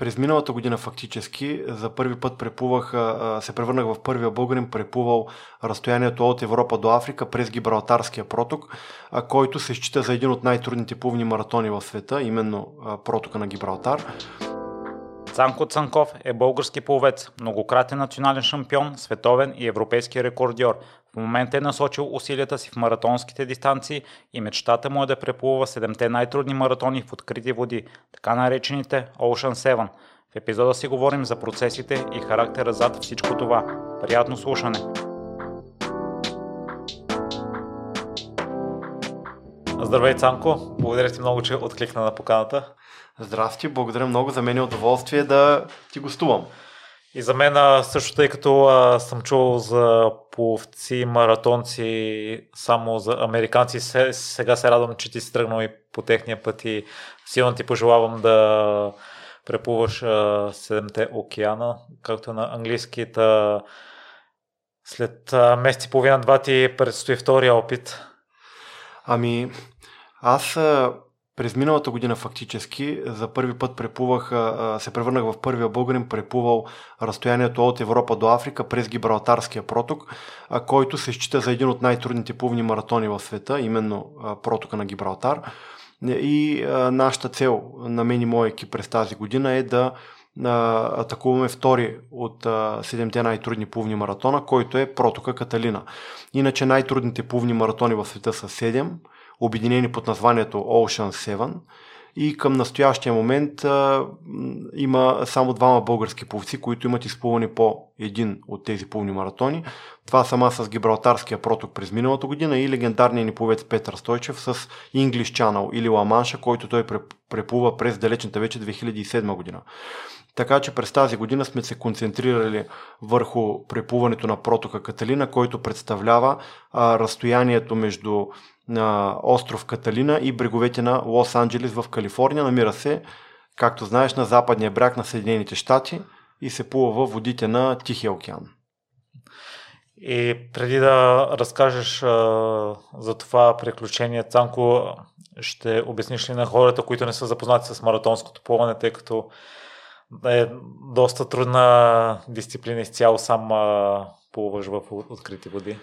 През миналата година фактически за първи път преплувах, се превърнах в първия българин, преплувал разстоянието от Европа до Африка през Гибралтарския проток, който се счита за един от най-трудните плувни маратони в света, именно протока на Гибралтар. Цанко Цанков е български пловец, многократен национален шампион, световен и европейски рекордьор. В момента е насочил усилията си в маратонските дистанции и мечтата му е да преплува седемте най-трудни маратони в открити води, така наречените Ocean 7. В епизода си говорим за процесите и характера зад всичко това. Приятно слушане! Здравей, Цанко! Благодаря ти много, че откликна на поканата. Здрасти, благодаря много. За мен е удоволствие да ти гостувам. И за мен също, тъй като а, съм чувал за пловци, маратонци, само за американци, се, сега се радвам, че ти си тръгнал и по техния път и силно ти пожелавам да преплуваш седемте океана, както на английски. Та, след а, месец и половина-два ти предстои втория опит. Ами, аз през миналата година фактически за първи път преплувах, се превърнах в първия българин, преплувал разстоянието от Европа до Африка през Гибралтарския проток, който се счита за един от най-трудните плувни маратони в света, именно протока на Гибралтар. И нашата цел на мен и моя екип през тази година е да атакуваме втори от седемте най-трудни плувни маратона, който е протока Каталина. Иначе най-трудните плувни маратони в света са 7, обединени под названието Ocean 7 и към настоящия момент а, има само двама български пловци, които имат изплувани по един от тези пълни маратони. Това сама с Гибралтарския проток през миналата година и легендарният ни пловец Петър Стойчев с English Channel или Ламанша, който той преплува през далечната вече 2007 година. Така че през тази година сме се концентрирали върху преплуването на протока Каталина, който представлява а, разстоянието между на остров Каталина и бреговете на Лос-Анджелес в Калифорния. Намира се, както знаеш, на западния бряг на Съединените щати и се плува във водите на Тихия океан. И преди да разкажеш а, за това приключение, Цанко, ще обясниш ли на хората, които не са запознати с маратонското плуване, тъй като е доста трудна дисциплина изцяло сам а, плуваш в открити води?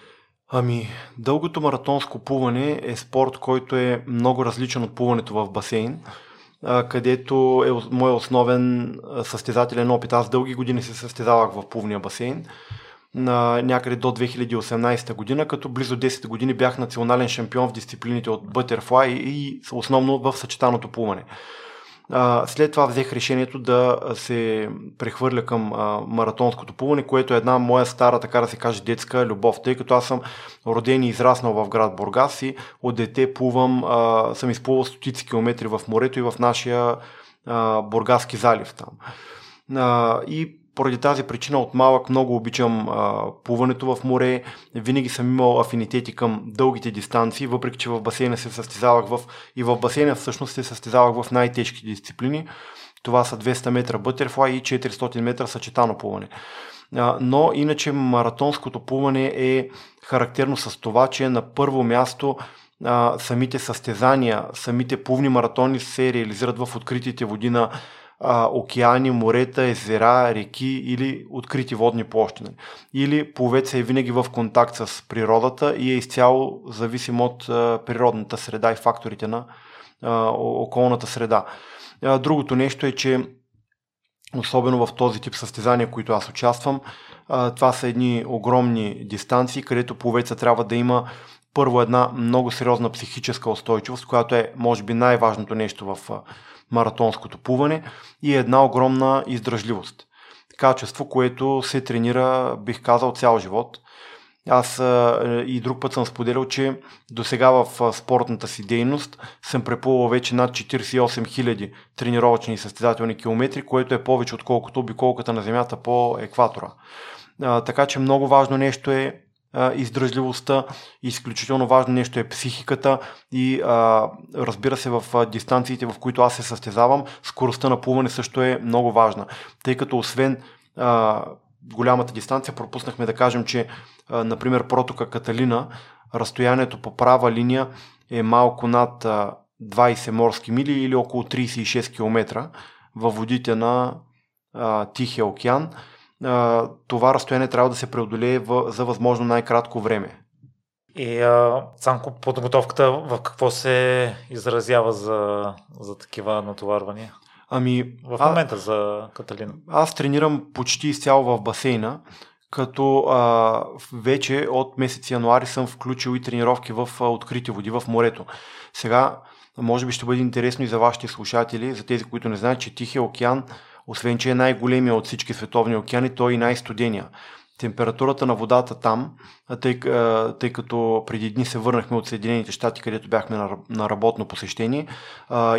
Ами, дългото маратонско плуване е спорт, който е много различен от плуването в басейн, където е мой основен състезателен опит. Аз дълги години се състезавах в плувния басейн някъде до 2018 година, като близо 10 години бях национален шампион в дисциплините от Butterfly и основно в съчетаното плуване. След това взех решението да се прехвърля към маратонското плуване, което е една моя стара, така да се каже, детска любов, тъй като аз съм роден и израснал в град Бургас и от дете плувам, съм изплувал стотици километри в морето и в нашия Бургаски залив там. И поради тази причина от малък много обичам а, плуването в море. Винаги съм имал афинитети към дългите дистанции, въпреки че в басейна се състезавах в... и в басейна всъщност се състезавах в най-тежки дисциплини. Това са 200 метра бътерфлай и 400 метра съчетано плуване. А, но иначе маратонското плуване е характерно с това, че на първо място а, самите състезания, самите плувни маратони се реализират в откритите води на а, океани, морета, езера, реки или открити водни площи. Нали. Или пловец е винаги в контакт с природата и е изцяло зависим от а, природната среда и факторите на а, околната среда. А, другото нещо е, че особено в този тип състезания, които аз участвам, а, това са едни огромни дистанции, където пловеца трябва да има първо една много сериозна психическа устойчивост, която е, може би, най-важното нещо в маратонското плуване и една огромна издръжливост. Качество, което се тренира, бих казал, цял живот. Аз и друг път съм споделял, че до сега в спортната си дейност съм преплувал вече над 48 000 тренировъчни и състезателни километри, което е повече отколкото обиколката на Земята по екватора. така че много важно нещо е издръжливостта. Изключително важно нещо е психиката и а, разбира се в а, дистанциите, в които аз се състезавам, скоростта на плуване също е много важна. Тъй като освен а, голямата дистанция, пропуснахме да кажем, че а, например протока Каталина, разстоянието по права линия е малко над а, 20 морски мили или около 36 км във водите на а, Тихия океан, а, това разстояние трябва да се преодолее за възможно най-кратко време. И а, Цанко, подготовката в какво се изразява за, за такива натоварвания? Ами, в момента а, за Каталина. Аз тренирам почти изцяло в басейна, като а, вече от месец януари съм включил и тренировки в а, открити води в морето. Сега, може би ще бъде интересно и за вашите слушатели, за тези, които не знаят, че Тихия океан, освен че е най-големия от всички световни океани, той е и най-студения температурата на водата там, тъй, тъй като преди дни се върнахме от Съединените щати, където бяхме на, работно посещение,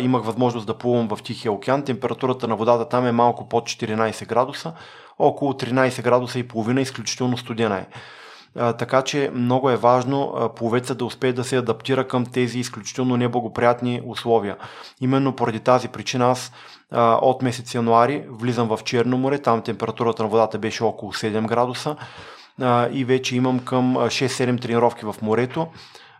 имах възможност да плувам в Тихия океан. Температурата на водата там е малко под 14 градуса, около 13 градуса и половина, изключително студена е. А, така че много е важно пловеца да успее да се адаптира към тези изключително неблагоприятни условия. Именно поради тази причина аз а, от месец януари влизам в Черно море, там температурата на водата беше около 7 градуса а, и вече имам към 6-7 тренировки в морето,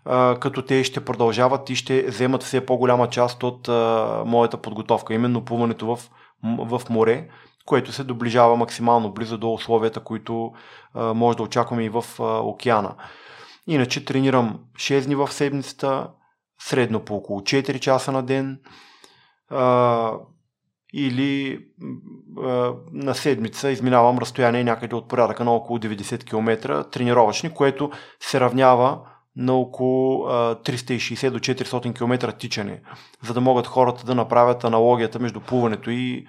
а, като те ще продължават и ще вземат все по-голяма част от а, моята подготовка, именно плуването в, в море, което се доближава максимално близо до условията, които а, може да очакваме и в а, океана. Иначе тренирам 6 дни в седмицата, средно по около 4 часа на ден. Или а, на седмица изминавам разстояние някъде от порядъка на около 90 км тренировъчни, което се равнява на около а, 360 до 400 км тичане, за да могат хората да направят аналогията между плуването и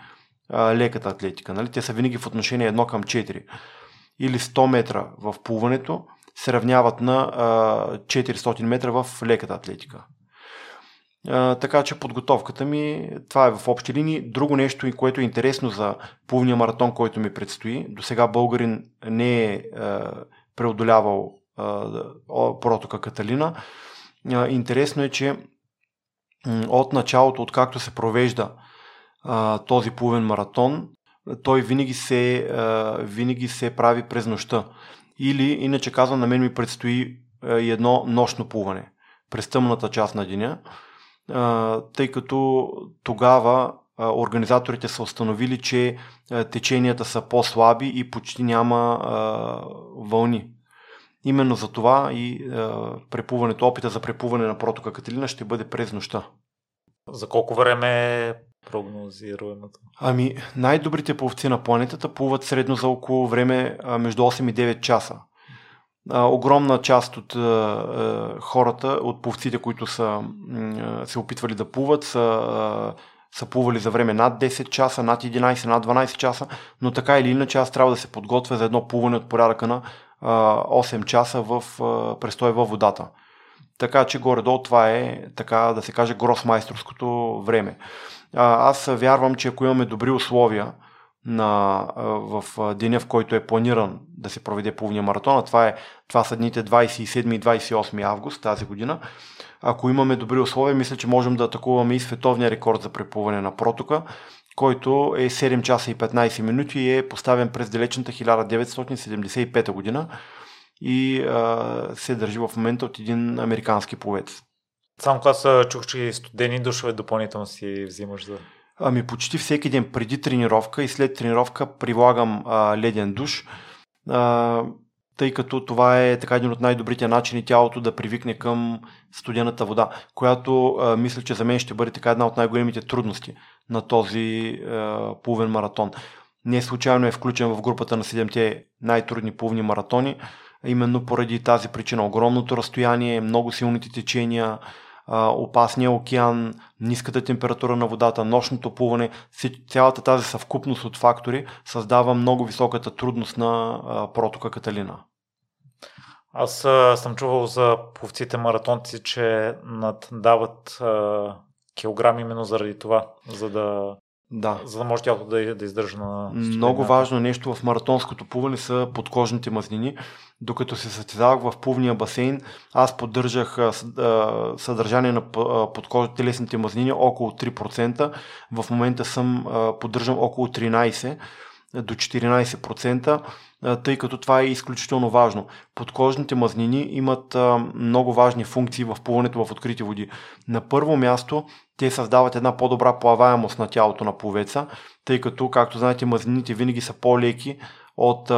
а, леката атлетика. Нали? Те са винаги в отношение 1 към 4. Или 100 метра в плуването се равняват на а, 400 метра в леката атлетика. Така че подготовката ми, това е в общи линии. Друго нещо, което е интересно за плувния маратон, който ми предстои. До сега българин не е преодолявал протока Каталина. Интересно е, че от началото, откакто се провежда този плувен маратон, той винаги се, винаги се прави през нощта. Или, иначе казвам, на мен ми предстои едно нощно плуване през тъмната част на деня тъй като тогава организаторите са установили, че теченията са по-слаби и почти няма вълни. Именно за това и препуването, опита за препуване на протока Кателина ще бъде през нощта. За колко време е прогнозируемото? Ами, най-добрите пловци на планетата плуват средно за около време между 8 и 9 часа огромна част от хората, от пловците, които са се опитвали да плуват, са, са плували за време над 10 часа, над 11, над 12 часа, но така или иначе аз трябва да се подготвя за едно плуване от порядъка на а, 8 часа в а, престой във водата. Така че горе-долу това е, така да се каже, гросмайсторското време. Аз вярвам, че ако имаме добри условия, на, в деня, в който е планиран да се проведе полния маратон, това, е, това са дните 27 и 28 август тази година. Ако имаме добри условия, мисля, че можем да атакуваме и световния рекорд за преплуване на протока, който е 7 часа и 15 минути и е поставен през далечната 1975 година и а, се държи в момента от един американски пловец. Само аз чух, че студени душове допълнително си взимаш за Ами почти всеки ден преди тренировка и след тренировка прилагам а, леден душ, а, тъй като това е така един от най-добрите начини тялото да привикне към студената вода, която а, мисля, че за мен ще бъде така една от най-големите трудности на този а, плувен маратон. Не случайно е включен в групата на 7-те най-трудни плувни маратони, именно поради тази причина. Огромното разстояние, много силните течения, опасния океан, ниската температура на водата, нощното плуване, цялата тази съвкупност от фактори създава много високата трудност на протока Каталина. Аз съм чувал за пловците маратонци, че наддават а, килограми именно заради това, за да да. За да може тялото да, да издържа на... Много важно нещо в маратонското плуване са подкожните мазнини. Докато се състезавах в плувния басейн, аз поддържах съдържание на подкожните телесните мазнини около 3%. В момента съм поддържам около 13% до 14%, тъй като това е изключително важно. Подкожните мазнини имат много важни функции в плуването в открити води. На първо място, те създават една по-добра плаваемост на тялото на пловеца, тъй като, както знаете, мазнините винаги са по-леки от а,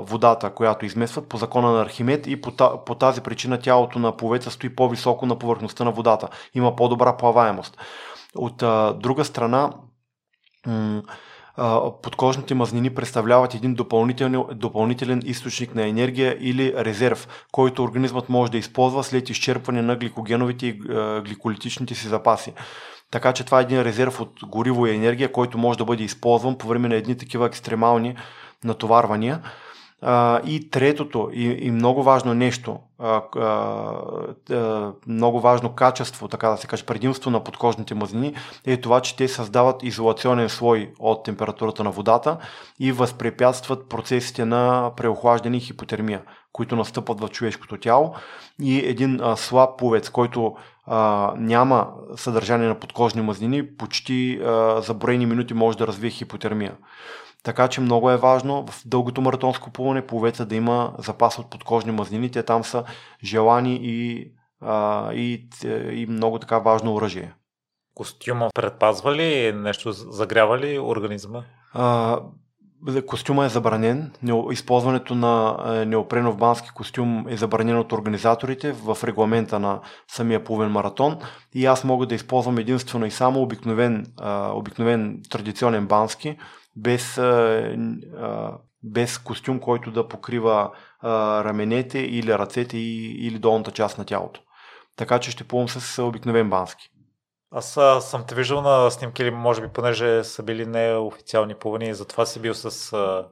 водата, която изместват по закона на Архимед и по, по тази причина тялото на пловеца стои по-високо на повърхността на водата. Има по-добра плаваемост. От а, друга страна, м- подкожните мазнини представляват един допълнителен, допълнителен източник на енергия или резерв, който организмът може да използва след изчерпване на гликогеновите и гликолитичните си запаси. Така че това е един резерв от гориво и енергия, който може да бъде използван по време на едни такива екстремални натоварвания. А, и третото и, и много важно нещо, а, а, много важно качество, така да се каже, предимство на подкожните мазнини е това, че те създават изолационен слой от температурата на водата и възпрепятстват процесите на преохлаждане и хипотермия, които настъпват в човешкото тяло. И един а, слаб пловец, който а, няма съдържание на подкожни мазнини, почти а, за броени минути може да развие хипотермия. Така че много е важно в дългото маратонско плуване пловеца да има запас от подкожни мазнини. Те там са желани и, а, и, и много така важно оръжие. Костюма предпазва ли нещо, загрява ли организма? А, костюма е забранен. Използването на е, неопренов бански костюм е забранено от организаторите в регламента на самия плувен маратон и аз мога да използвам единствено и само обикновен, обикновен традиционен бански, без, без костюм, който да покрива раменете или ръцете или долната част на тялото. Така че ще плувам с обикновен бански. Аз съм те виждал на снимки, или може би понеже са били неофициални плувания и затова си бил с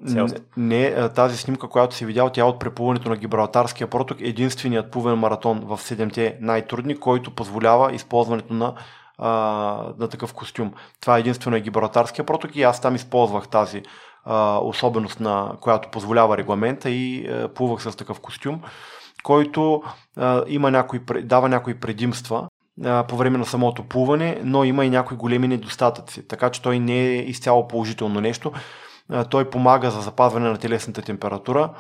цялост. Не, не, тази снимка, която си видял, тя е от преплуването на Гибралтарския проток, единственият плувен маратон в 7-те най-трудни, който позволява използването на а, на такъв костюм. Това е единствено е Гибралтарския проток и аз там използвах тази а, особеност, на която позволява регламента и а, плувах с такъв костюм, който а, има някои, дава някои предимства по време на самото плуване, но има и някои големи недостатъци, така че той не е изцяло положително нещо. Той помага за запазване на телесната температура,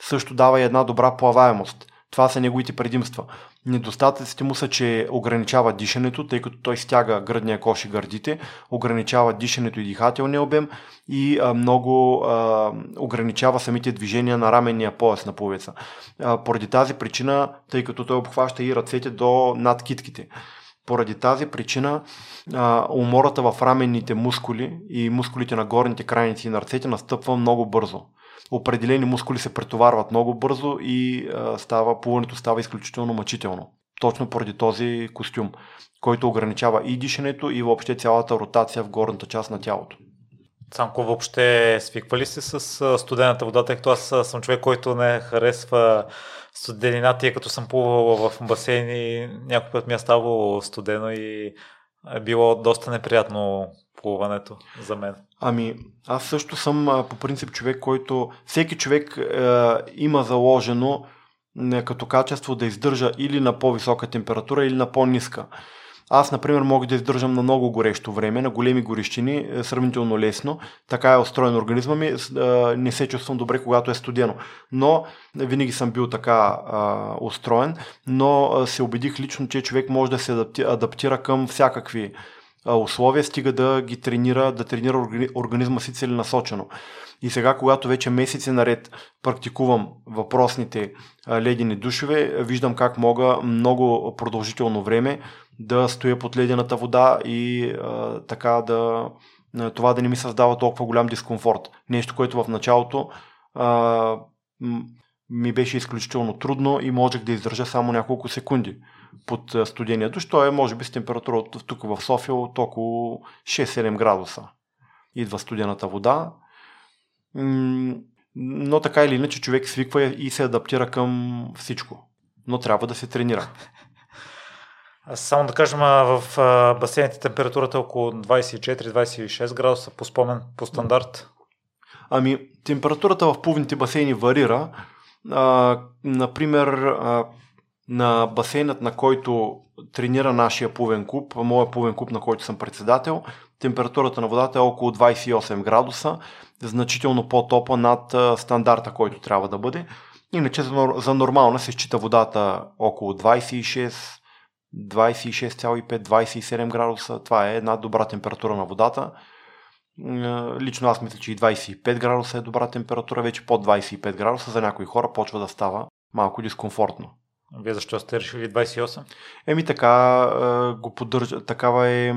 също дава и една добра плаваемост – това са неговите предимства. Недостатъците му са, че ограничава дишането, тъй като той стяга гръдния кош и гърдите, ограничава дишането и дихателния обем и а, много а, ограничава самите движения на раменния пояс на пловеца. А, поради тази причина, тъй като той обхваща и ръцете до над китките. Поради тази причина а, умората в раменните мускули и мускулите на горните крайници на ръцете настъпва много бързо определени мускули се претоварват много бързо и а, става, плуването става изключително мъчително. Точно поради този костюм, който ограничава и дишането и въобще цялата ротация в горната част на тялото. Цанко, въобще свиква ли се с студената вода, тъй като аз съм човек, който не харесва студенината и като съм плувал в басейни, някой път ми е ставало студено и е било доста неприятно плуването за мен. Ами, аз също съм по принцип човек, който всеки човек е, има заложено е, като качество да издържа или на по-висока температура, или на по-ниска. Аз, например, мога да издържам на много горещо време, на големи горещини, е, сравнително лесно. Така е устроен организма ми. Не се чувствам добре, когато е студено. Но винаги съм бил така а, устроен, но се убедих лично, че човек може да се адаптира към всякакви условия, стига да ги тренира, да тренира организма си целенасочено. И сега, когато вече месеци наред практикувам въпросните ледени душове, виждам как мога много продължително време да стоя под ледената вода и а, така да това да не ми създава толкова голям дискомфорт. Нещо, което в началото а, ми беше изключително трудно и можех да издържа само няколко секунди под студения душ. Той е, може би, с температура тук в София от около 6-7 градуса. Идва студената вода. Но така или иначе човек свиква и се адаптира към всичко. Но трябва да се тренира. Само да кажем, в басейните температурата е около 24-26 градуса по спомен, по стандарт. Ами, температурата в плувните басейни варира. А, например, а, на басейнът, на който тренира нашия плувен клуб, моя плувен клуб, на който съм председател, температурата на водата е около 28 градуса, значително по-топа над стандарта, който трябва да бъде. Иначе за, нормална се счита водата около 26, 26,5-27 градуса. Това е една добра температура на водата. Лично аз мисля, че и 25 градуса е добра температура, вече под 25 градуса за някои хора почва да става малко дискомфортно. Вие защо сте решили 28? Еми така го поддържа, такава е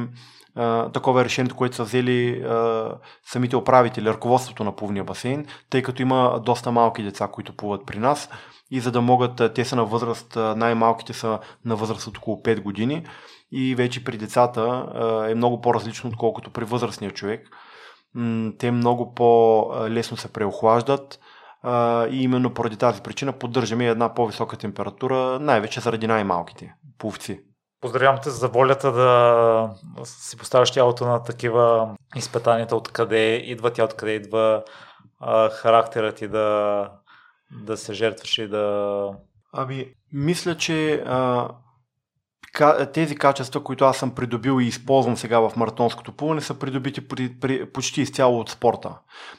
такова е решението, което са взели а, самите управители, ръководството на плувния басейн, тъй като има доста малки деца, които плуват при нас и за да могат, те са на възраст, най-малките са на възраст от около 5 години и вече при децата а, е много по-различно, отколкото при възрастния човек. М- те много по-лесно се преохлаждат, а, и именно поради тази причина поддържаме една по-висока температура, най-вече заради най-малките пловци. Поздравявам те за волята да си поставяш тялото на такива изпитанията, откъде идва тя, откъде идва а, характерът и да, да се жертваш и да... Ами, мисля, че а, тези качества, които аз съм придобил и използвам сега в маратонското плуване, са придобити при, при, почти изцяло от спорта.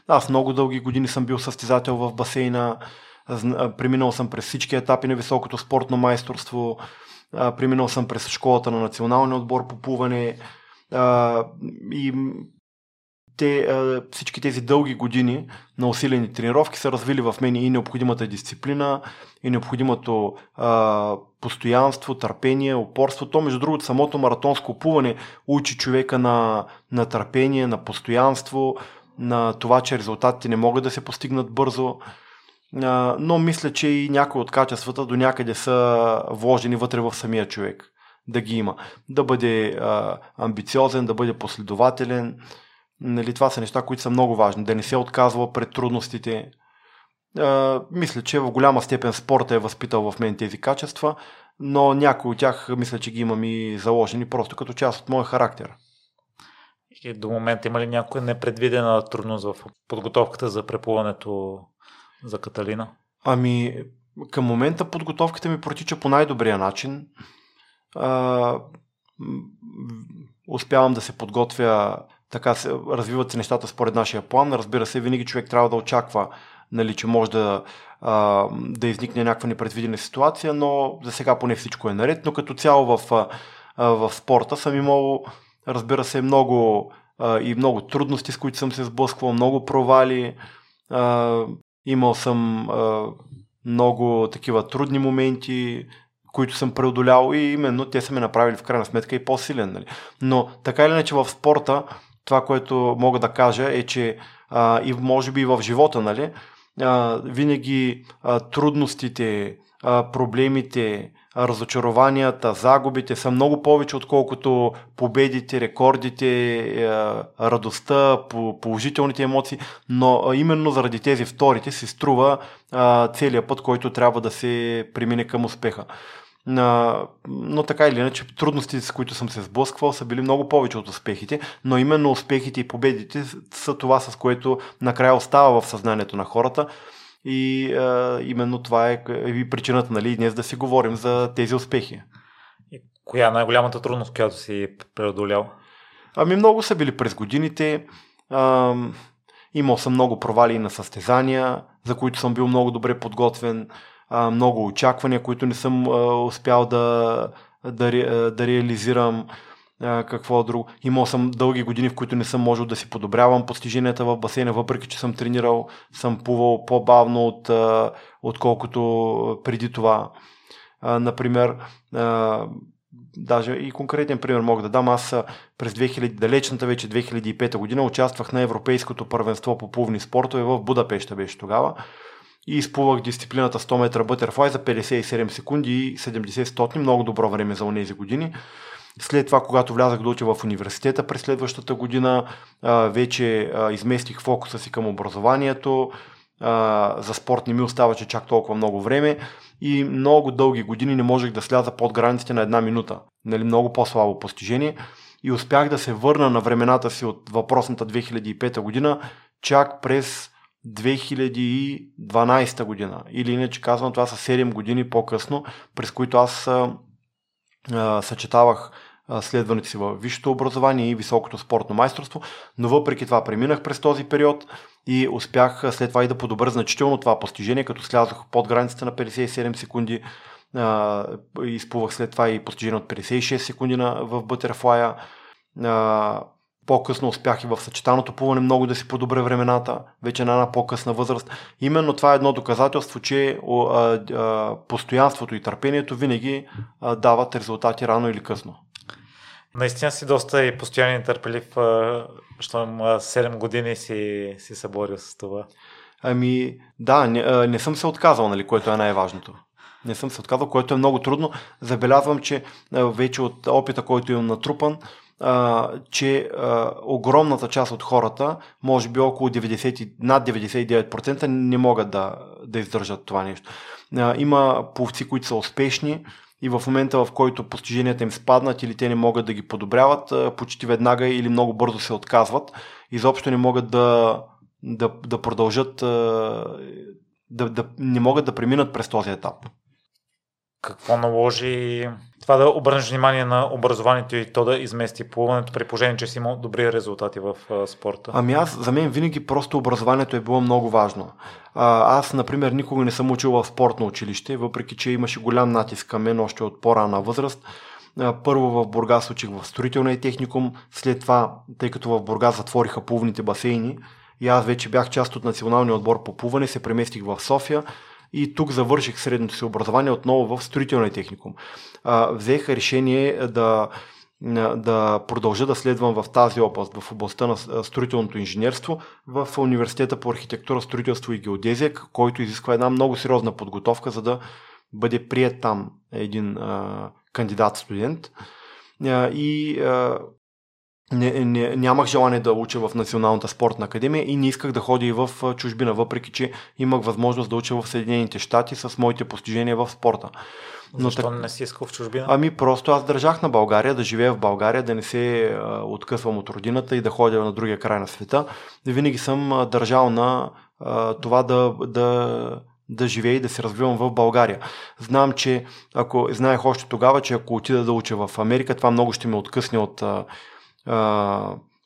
Аз много дълги години съм бил състезател в басейна, преминал съм през всички етапи на високото спортно майсторство, преминал съм през школата на националния отбор по плуване и те, всички тези дълги години на усилени тренировки са развили в мен и необходимата дисциплина, и необходимото а, постоянство, търпение, упорство. То, между другото, самото маратонско плуване учи човека на, на търпение, на постоянство, на това, че резултатите не могат да се постигнат бързо. А, но мисля, че и някои от качествата до някъде са вложени вътре в самия човек. Да ги има. Да бъде а, амбициозен, да бъде последователен, Нали, това са неща, които са много важни. Да не се отказва пред трудностите. А, мисля, че в голяма степен спорта е възпитал в мен тези качества, но някои от тях мисля, че ги имам и заложени просто като част от моя характер. И до момента има ли някоя непредвидена трудност в подготовката за преплуването за Каталина? Ами, към момента подготовката ми протича по най-добрия начин. А, успявам да се подготвя така се развиват се нещата според нашия план. Разбира се, винаги човек трябва да очаква, нали, че може да, а, да изникне някаква непредвидена ситуация, но за сега поне всичко е наред. Но като цяло в, а, в спорта съм имал, разбира се, много а, и много трудности, с които съм се сблъсквал, много провали. А, имал съм а, много такива трудни моменти, които съм преодолял и именно те са ме направили в крайна сметка и по-силен. Нали. Но така или иначе в спорта това, което мога да кажа е, че а, и може би и в живота, нали, а, винаги а, трудностите, а, проблемите, а, разочарованията, загубите са много повече, отколкото победите, рекордите, а, радостта, положителните емоции, но а, именно заради тези вторите се струва а, целият път, който трябва да се премине към успеха. Но така или иначе, трудностите, с които съм се сблъсквал, са били много повече от успехите, но именно успехите и победите са това, с което накрая остава в съзнанието на хората. И а, именно това е и причината, нали, днес да си говорим за тези успехи. И коя е най-голямата трудност, която си преодолял? Ами много са били през годините. А, имал съм много провали на състезания, за които съм бил много добре подготвен а, много очаквания, които не съм а, успял да, да, да реализирам. Какво друго. Имал съм дълги години, в които не съм можел да си подобрявам постиженията в басейна, въпреки че съм тренирал, съм плувал по-бавно от, отколкото преди това. Например, а, даже и конкретен пример мога да дам. Аз през 2000, далечната вече 2005 година участвах на Европейското първенство по плувни спортове в Будапешта беше тогава и изплувах дисциплината 100 метра бътерфлай за 57 секунди и 70 стотни, много добро време за тези години. След това, когато влязах да уча в университета през следващата година, вече изместих фокуса си към образованието, за спорт не ми оставаше чак толкова много време и много дълги години не можех да сляза под границите на една минута. Нали, много по-слабо постижение и успях да се върна на времената си от въпросната 2005 година чак през 2012 година. Или иначе казвам, това са 7 години по-късно, през които аз съчетавах следването си в висшето образование и високото спортно майсторство, но въпреки това преминах през този период и успях след това и да подобра значително това постижение, като слязох под границата на 57 секунди А, изплувах след това и постижение от 56 секунди в Бътерфлая. По-късно успях и в съчетаното плуване много да си подобря времената, вече на една по-късна възраст. Именно това е едно доказателство, че постоянството и търпението винаги дават резултати рано или късно. Наистина си доста и постоянен и търпелив, щом 7 години си, си се борил с това. Ами, да, не, не съм се отказал, нали, което е най-важното. Не съм се отказал, което е много трудно. Забелязвам, че вече от опита, който имам натрупан, а, че а, огромната част от хората, може би около 90, над 99% не могат да, да издържат това нещо. А, има пловци, които са успешни и в момента, в който постиженията им спаднат или те не могат да ги подобряват, а, почти веднага или много бързо се отказват. Изобщо не могат да, да, да продължат, а, да, да, не могат да преминат през този етап. Какво наложи това да обърнеш внимание на образованието и то да измести плуването при положение, че си имал добри резултати в спорта? Ами аз, за мен винаги просто образованието е било много важно. А, аз, например, никога не съм учил в спортно училище, въпреки че имаше голям натиск към мен още от по-рана възраст. Първо в Бургас учих в строителния техникум, след това, тъй като в Бургас затвориха плувните басейни и аз вече бях част от националния отбор по плуване, се преместих в София и тук завърших средното си образование отново в строителния техникум. А, взех решение да, да продължа да следвам в тази област, в областта на строителното инженерство, в Университета по архитектура, строителство и геодезия, който изисква една много сериозна подготовка, за да бъде прият там един кандидат-студент. И не, не, нямах желание да уча в Националната спортна академия и не исках да ходя и в чужбина, въпреки че имах възможност да уча в Съединените щати с моите постижения в спорта. Но Защо так... не си искал в чужбина? Ами просто аз държах на България, да живея в България, да не се а, откъсвам от родината и да ходя на другия край на света. Винаги съм а, държал на а, това да, да, да живея и да се развивам в България. Знам, че ако знаех още тогава, че ако отида да уча в Америка, това много ще ме откъсне от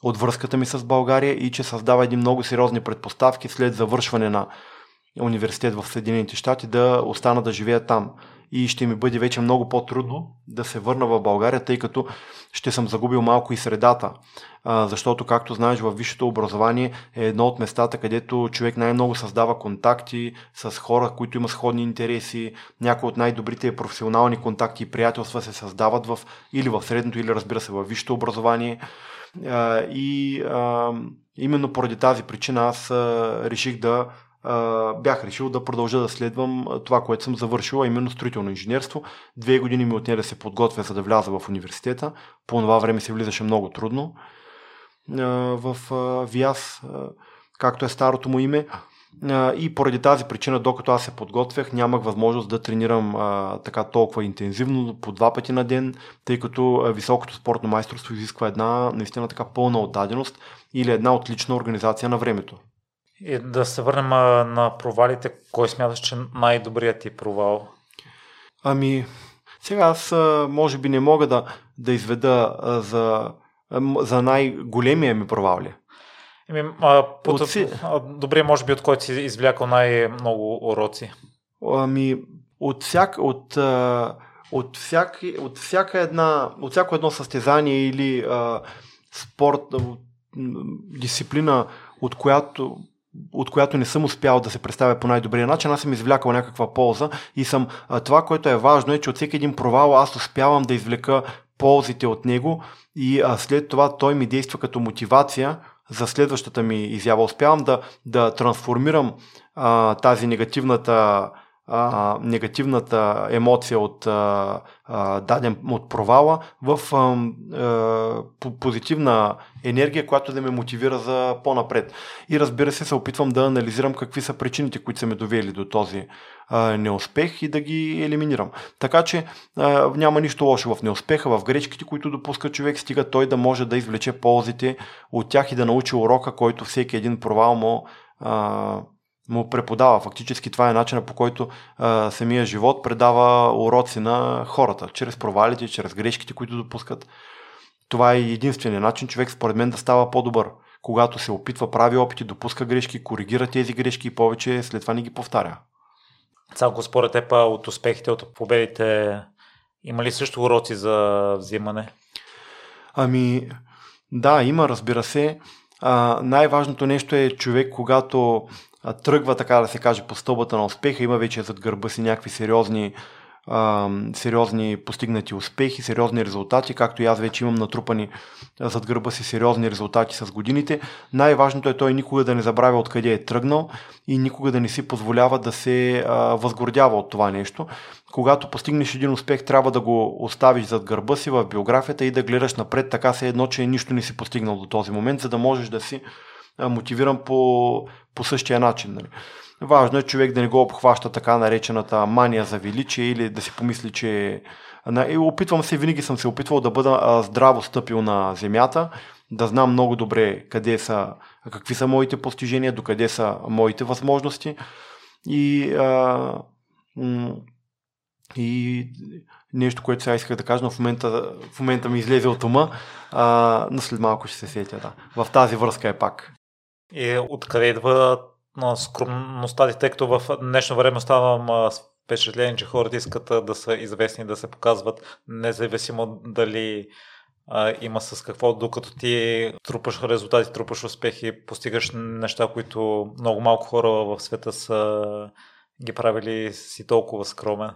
от връзката ми с България и че създава един много сериозни предпоставки след завършване на университет в Съединените щати да остана да живея там. И ще ми бъде вече много по-трудно да се върна в България, тъй като ще съм загубил малко и средата. А, защото, както знаеш, във висшето образование е едно от местата, където човек най-много създава контакти с хора, които имат сходни интереси. Някои от най-добрите професионални контакти и приятелства се създават в, или в средното, или разбира се, във висшето образование. А, и а, именно поради тази причина аз а, реших да бях решил да продължа да следвам това, което съм завършил, а именно строително инженерство. Две години ми отне да се подготвя, за да вляза в университета. По това време се влизаше много трудно в ВИАС, както е старото му име. И поради тази причина, докато аз се подготвях, нямах възможност да тренирам а, така толкова интензивно, по два пъти на ден, тъй като високото спортно майсторство изисква една наистина така пълна отдаденост или една отлична организация на времето. И да се върнем на провалите, кой смяташ, че най-добрият ти провал? Ами, сега аз може би не мога да, да изведа за, за най-големия ми провал ли. Еми, а, от... добре, може би от който си извлякал най-много уроци. Ами, от, всяк, от, от, всяк, от, всяка една, от всяко едно състезание или а, спорт, дисциплина, от която от която не съм успял да се представя по най-добрия начин, аз съм извлякал някаква полза и съм. Това, което е важно е, че от всеки един провал аз успявам да извлека ползите от него и а, след това той ми действа като мотивация за следващата ми изява. Успявам да, да трансформирам а, тази негативната а, негативната емоция от а, а, даден от провала в а, а, позитивна енергия, която да ме мотивира за по-напред. И разбира се, се опитвам да анализирам какви са причините, които са ме довели до този а, неуспех и да ги елиминирам. Така че а, няма нищо лошо в неуспеха, в грешките, които допуска човек, стига той да може да извлече ползите от тях и да научи урока, който всеки един провал му а, му преподава. Фактически това е начина по който а, самия живот предава уроци на хората, чрез провалите, чрез грешките, които допускат. Това е единственият начин човек според мен да става по-добър. Когато се опитва, прави опити, допуска грешки, коригира тези грешки и повече след това не ги повтаря. Цанко, според теб от успехите, от победите, има ли също уроци за взимане? Ами, да, има, разбира се. А, най-важното нещо е човек, когато тръгва, така да се каже, по стълбата на успеха, има вече зад гърба си някакви сериозни а, сериозни постигнати успехи, сериозни резултати, както и аз вече имам натрупани зад гърба си сериозни резултати с годините. Най-важното е той никога да не забравя откъде е тръгнал и никога да не си позволява да се а, възгордява от това нещо. Когато постигнеш един успех, трябва да го оставиш зад гърба си в биографията и да гледаш напред, така се едно, че нищо не си постигнал до този момент, за да можеш да си мотивиран по, по същия начин. Нали. Важно е човек да не го обхваща така наречената мания за величие или да си помисли, че... И опитвам се, винаги съм се опитвал да бъда здраво стъпил на земята, да знам много добре къде са, какви са моите постижения, докъде са моите възможности и, а, и нещо, което сега исках да кажа, но в момента, в момента ми излезе от ума, а, но след малко ще се сетя. Да. В тази връзка е пак. И откъде идва на скромността ти, тъй като в днешно време оставам впечатление, че хората искат да са известни, да се показват, независимо дали а, има с какво, докато ти трупаш резултати, трупаш успехи, постигаш неща, които много малко хора в света са ги правили си толкова скромен?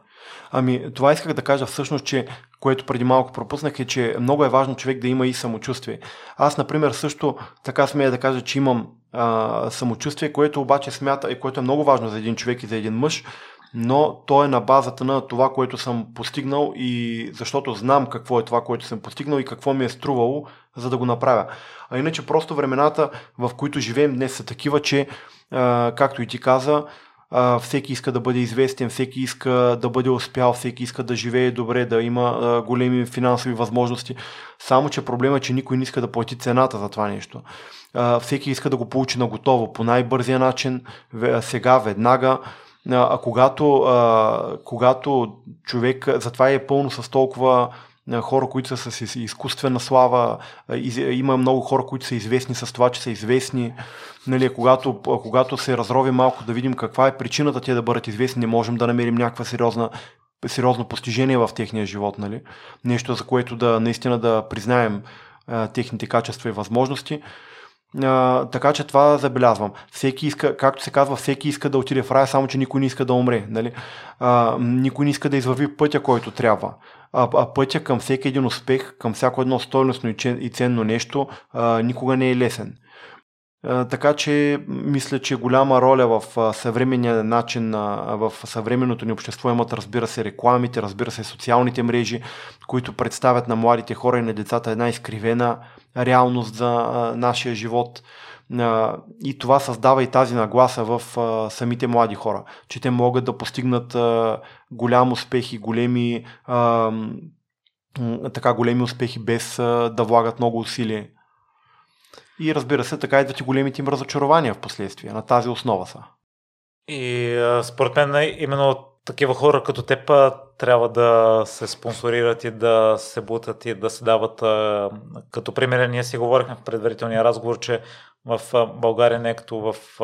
Ами, това исках да кажа всъщност, че което преди малко пропуснах е, че много е важно човек да има и самочувствие. Аз, например, също така смея да кажа, че имам а, самочувствие, което обаче смята и което е много важно за един човек и за един мъж, но то е на базата на това, което съм постигнал и защото знам какво е това, което съм постигнал и какво ми е струвало, за да го направя. А иначе просто времената, в които живеем днес са такива, че, а, както и ти каза, всеки иска да бъде известен, всеки иска да бъде успял, всеки иска да живее добре, да има големи финансови възможности. Само, че проблема е, че никой не иска да плати цената за това нещо. Всеки иска да го получи на готово, по най-бързия начин, сега, веднага. А когато, когато човек, затова е пълно с толкова хора, които са с изкуствена слава, има много хора, които са известни с това, че са известни. Нали, когато, когато се разрови малко да видим каква е причината те да бъдат известни, не можем да намерим някаква сериозна сериозно постижение в техния живот. Нали? Нещо, за което да наистина да признаем а, техните качества и възможности. А, така че това забелязвам. Всеки иска, както се казва, всеки иска да отиде в рая, само че никой не иска да умре. Нали? А, никой не иска да извърви пътя, който трябва. А, а пътя към всеки един успех, към всяко едно стойностно и ценно нещо, а, никога не е лесен. А, така че мисля, че голяма роля в съвременния начин, в съвременното ни общество имат, разбира се, рекламите, разбира се, социалните мрежи, които представят на младите хора и на децата една изкривена реалност за нашия живот. И това създава и тази нагласа в самите млади хора, че те могат да постигнат голям успех и големи, така големи успехи без да влагат много усилие. И разбира се, така идват и големите им разочарования в последствие. На тази основа са. И според мен именно такива хора като теб трябва да се спонсорират и да се бутат и да се дават. Като пример, ние си говорихме в предварителния разговор, че в България не е като в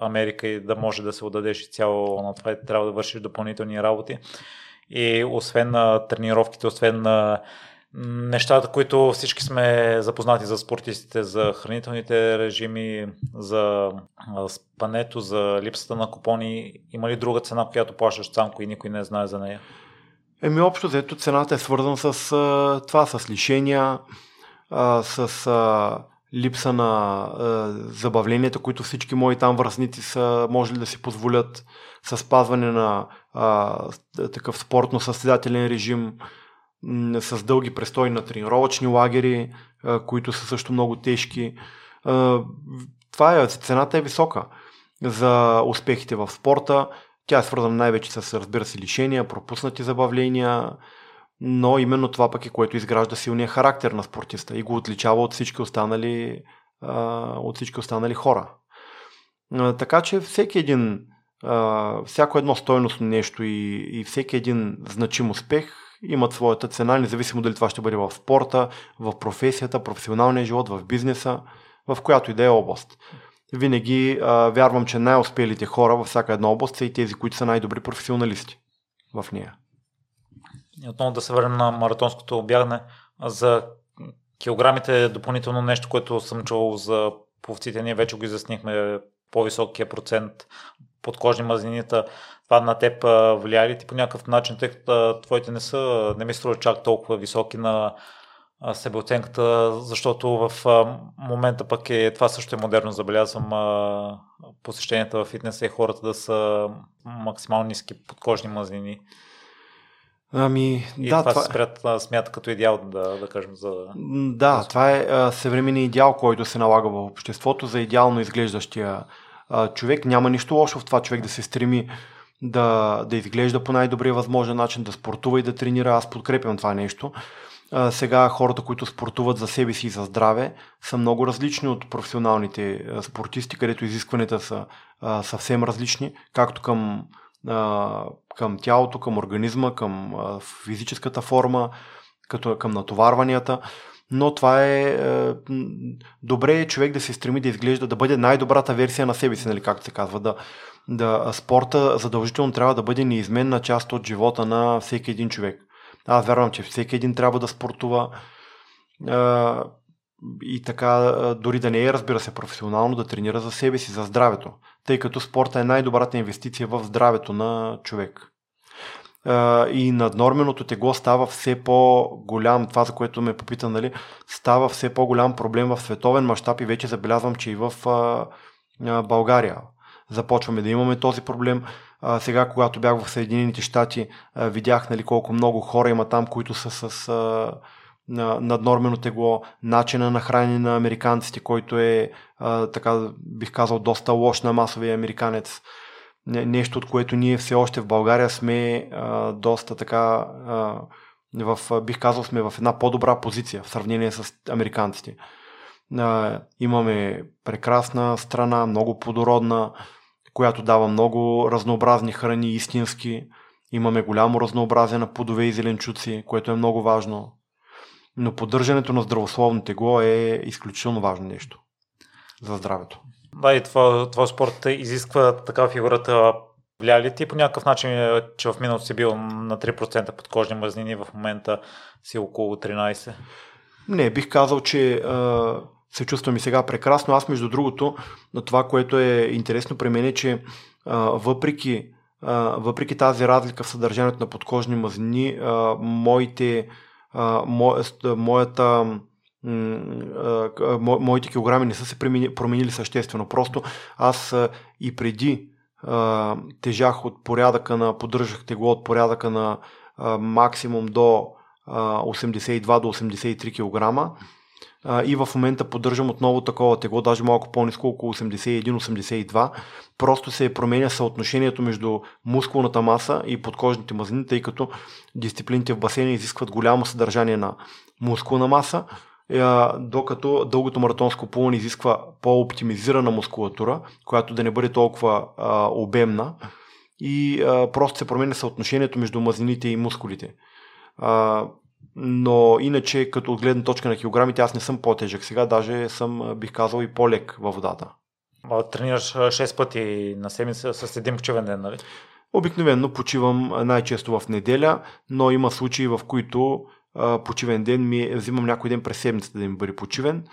Америка и да може да се отдадеш цяло на това и трябва да вършиш допълнителни работи. И освен на тренировките, освен на нещата, които всички сме запознати за спортистите, за хранителните режими, за спането, за липсата на купони, има ли друга цена, която плащаш самко и никой не знае за нея? Еми, общо взето цената е свързана с а, това, с лишения, а, с а, липса на а, забавленията, които всички мои там връзници са можели да си позволят с спазване на а, такъв спортно-състезателен режим, с дълги престои на тренировъчни лагери, които са също много тежки. Това е, цената е висока за успехите в спорта. Тя е свързана най-вече с, разбира се, лишения, пропуснати забавления, но именно това пък е което изгражда силния характер на спортиста и го отличава от всички останали, от всички останали хора. Така че всеки един, всяко едно стойностно нещо и, и всеки един значим успех имат своята цена, независимо дали това ще бъде в спорта, в професията, професионалния живот, в бизнеса, в която и да е област. винаги а, вярвам, че най-успелите хора във всяка една област са и тези, които са най-добри професионалисти в нея. И отново да се върнем на маратонското обягне. За килограмите е допълнително нещо, което съм чувал за пловците. Ние вече го изяснихме по-високия процент подкожни мазнинита. Това на теб влияе ли ти по някакъв начин, тъй като твоите не са, не ми струва чак толкова високи на себеоценката, защото в момента пък е, това също е модерно, забелязвам посещенията в фитнеса и хората да са максимално ниски подкожни мазнини. Ами, и да, това, това се спрят, смята като идеал, да, да кажем. За... Да, това е съвременният идеал, който се налага в обществото за идеално изглеждащия а, човек. Няма нищо лошо в това човек да се стреми да, да изглежда по най-добрия възможен начин, да спортува и да тренира. Аз подкрепям това нещо. А, сега хората, които спортуват за себе си и за здраве, са много различни от професионалните спортисти, където изискванията са а, съвсем различни, както към, а, към тялото, към организма, към а, физическата форма, като към натоварванията но това е, е добре е човек да се стреми да изглежда, да бъде най-добрата версия на себе си, нали, както се казва, да, да спорта задължително трябва да бъде неизменна част от живота на всеки един човек. Аз вярвам, че всеки един трябва да спортува е, и така, дори да не е, разбира се, професионално, да тренира за себе си, за здравето, тъй като спорта е най-добрата инвестиция в здравето на човек и наднорменото тегло става все по-голям, това за което ме попита, нали, става все по-голям проблем в световен мащаб и вече забелязвам, че и в България започваме да имаме този проблем. А, сега, когато бях в Съединените щати, а, видях нали, колко много хора има там, които са с а, наднормено тегло, начина на хранене на американците, който е, а, така бих казал, доста лош на масовия американец нещо, от което ние все още в България сме а, доста така, а, в, бих казал, сме в една по-добра позиция в сравнение с американците. А, имаме прекрасна страна, много плодородна, която дава много разнообразни храни, истински. Имаме голямо разнообразие на плодове и зеленчуци, което е много важно. Но поддържането на здравословно тегло е изключително важно нещо за здравето. Да, и това, това спорт изисква така фигурата. Влияе ли ти по някакъв начин, е, че в миналото си бил на 3% подкожни мазнини, в момента си около 13%? Не, бих казал, че а, се чувствам и сега прекрасно. Аз, между другото, на това, което е интересно при мен е, че а, въпреки, а, въпреки тази разлика в съдържанието на подкожни мазнини, а, моите, а, мо, моята моите килограми не са се променили съществено. Просто аз и преди тежах от порядъка на, поддържах тегло от порядъка на максимум до 82 до 83 кг. И в момента поддържам отново такова тегло, даже малко по-низко, около 81-82. Просто се променя съотношението между мускулната маса и подкожните мазнини, тъй като дисциплините в басейна изискват голямо съдържание на мускулна маса, докато дългото маратонско плуване изисква по-оптимизирана мускулатура, която да не бъде толкова а, обемна и а, просто се променя съотношението между мазнините и мускулите. А, но иначе, като от гледна точка на килограмите, аз не съм по-тежък. Сега даже съм, бих казал, и по-лек във водата. Тренираш 6 пъти на седмица с един почивен ден, нали? Обикновено почивам най-често в неделя, но има случаи, в които почивен ден ми взимам някой ден през седмицата да ми бъде почивен,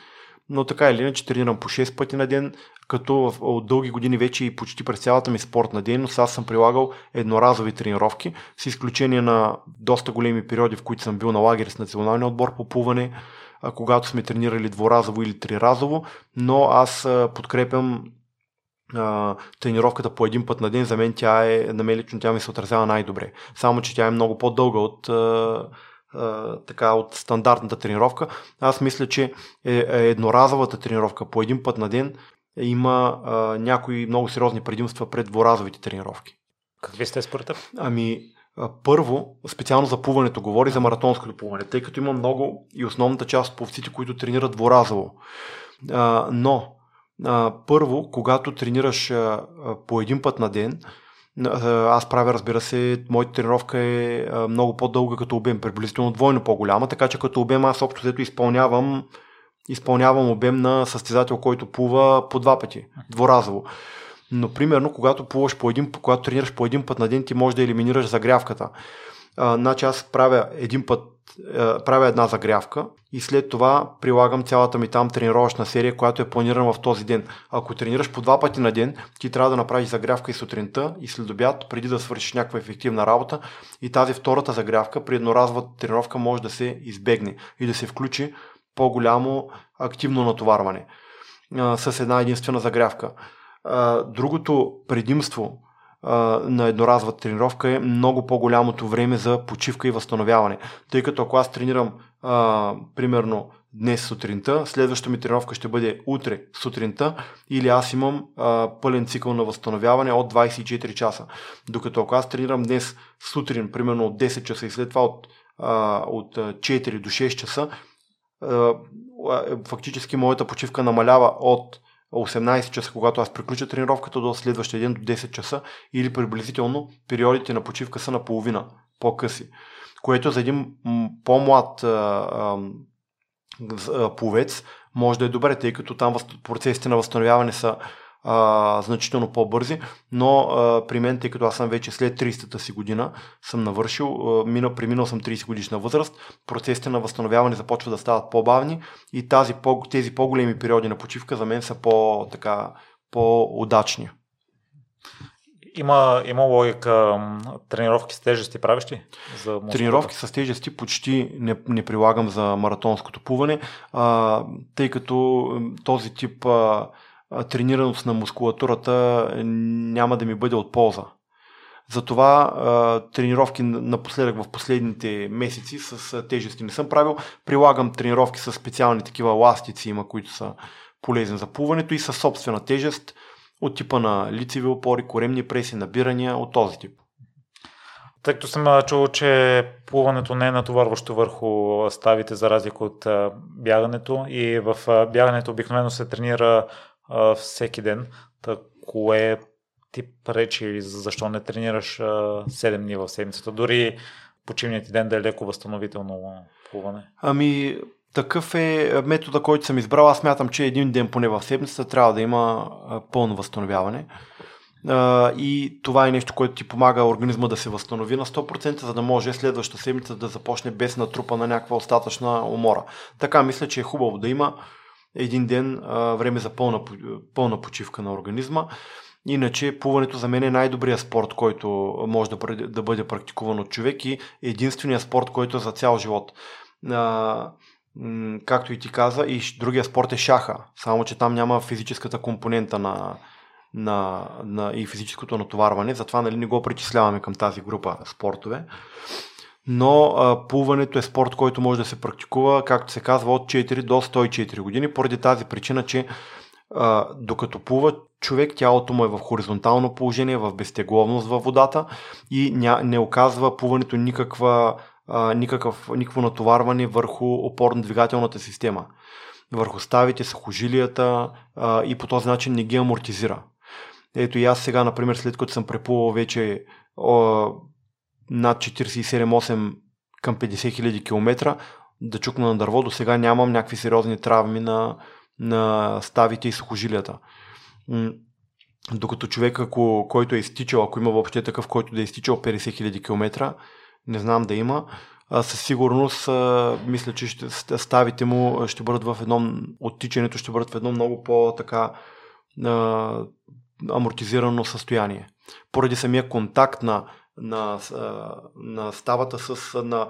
но така или иначе тренирам по 6 пъти на ден, като от дълги години вече и почти през цялата ми спортна дейност аз съм прилагал едноразови тренировки, с изключение на доста големи периоди, в които съм бил на лагер с националния отбор по плуване, когато сме тренирали дворазово или триразово, но аз подкрепям тренировката по един път на ден, за мен тя е, на мен лично тя ми се отразява най-добре. Само, че тя е много по-дълга от така от стандартната тренировка. Аз мисля, че е, е едноразовата тренировка по един път на ден има а, някои много сериозни предимства пред дворазовите тренировки. Какви сте според теб? Ами, първо, специално за плуването, говори за маратонското плуване, тъй като има много и основната част от пловците, които тренират дворазово. А, но, а, първо, когато тренираш а, по един път на ден, аз правя, разбира се, моята тренировка е много по-дълга като обем, приблизително двойно по-голяма, така че като обем аз общо взето изпълнявам изпълнявам обем на състезател, който плува по два пъти, дворазово. Но примерно, когато плуваш по един, когато тренираш по един път на ден, ти можеш да елиминираш загрявката. А, значи аз правя един път правя една загрявка и след това прилагам цялата ми там тренировъчна серия, която е планирана в този ден. Ако тренираш по два пъти на ден, ти трябва да направиш загрявка и сутринта и след обяд, преди да свършиш някаква ефективна работа и тази втората загрявка при едноразова тренировка може да се избегне и да се включи по-голямо активно натоварване с една единствена загрявка. Другото предимство на едноразова тренировка е много по-голямото време за почивка и възстановяване. Тъй като ако аз тренирам а, примерно днес сутринта, следващата ми тренировка ще бъде утре сутринта или аз имам а, пълен цикъл на възстановяване от 24 часа. Докато ако аз тренирам днес сутрин, примерно от 10 часа и след това от, а, от 4 до 6 часа, а, фактически моята почивка намалява от 18 часа, когато аз приключа тренировката до следващия ден до 10 часа или приблизително периодите на почивка са наполовина по-къси. Което за един по-млад а, а, пловец може да е добре, тъй като там процесите на възстановяване са а, значително по-бързи, но а, при мен, тъй като аз съм вече след 30-та си година, съм навършил, а, мина, преминал съм 30 годишна възраст, процесите на възстановяване започват да стават по-бавни и тази, по, тези по-големи периоди на почивка за мен са по, така, по-удачни. Има, има логика тренировки с тежести правиш ли? За тренировки с тежести почти не, не прилагам за маратонското плуване, а, тъй като този тип а, тренираност на мускулатурата няма да ми бъде от полза. Затова тренировки напоследък в последните месеци с тежести не съм правил. Прилагам тренировки с специални такива ластици, има, които са полезни за плуването и със собствена тежест от типа на лицеви опори, коремни преси, набирания от този тип. Тъй като съм чул, че плуването не е натоварващо върху ставите за разлика от бягането и в бягането обикновено се тренира а, всеки ден. Кое ти пречи или защо не тренираш а, 7 дни в седмицата? Дори почивният ден да е леко възстановително плуване? Ами, такъв е метода, който съм избрал. Аз мятам, че един ден поне в седмицата трябва да има пълно възстановяване. и това е нещо, което ти помага организма да се възстанови на 100%, за да може следващата седмица да започне без натрупа на някаква остатъчна умора. Така мисля, че е хубаво да има един ден а, време за пълна, пълна почивка на организма. Иначе плуването за мен е най-добрият спорт, който може да, да бъде практикуван от човек и единственият спорт, който е за цял живот. А, както и ти каза, и другия спорт е шаха, само че там няма физическата компонента на, на, на и физическото натоварване, затова нали, не го причисляваме към тази група спортове но а, плуването е спорт, който може да се практикува, както се казва, от 4 до 104 години, поради тази причина, че а, докато плува човек, тялото му е в хоризонтално положение, в безтегловност във водата и ня, не оказва плуването никаква, а, никакъв, никакво натоварване върху опорно-двигателната система, върху ставите, сухожилията а, и по този начин не ги амортизира. Ето и аз сега, например, след като съм преплувал вече над 47-8 към 50 хиляди километра да чукна на дърво. До сега нямам някакви сериозни травми на, на ставите и сухожилията. Докато човек, ако, който е изтичал, ако има въобще такъв, който да е изтичал 50 000 км, не знам да има, със сигурност мисля, че ще, ставите му ще бъдат в едно, оттичането ще бъдат в едно много по-така амортизирано състояние. Поради самия контакт на на, на ставата с на,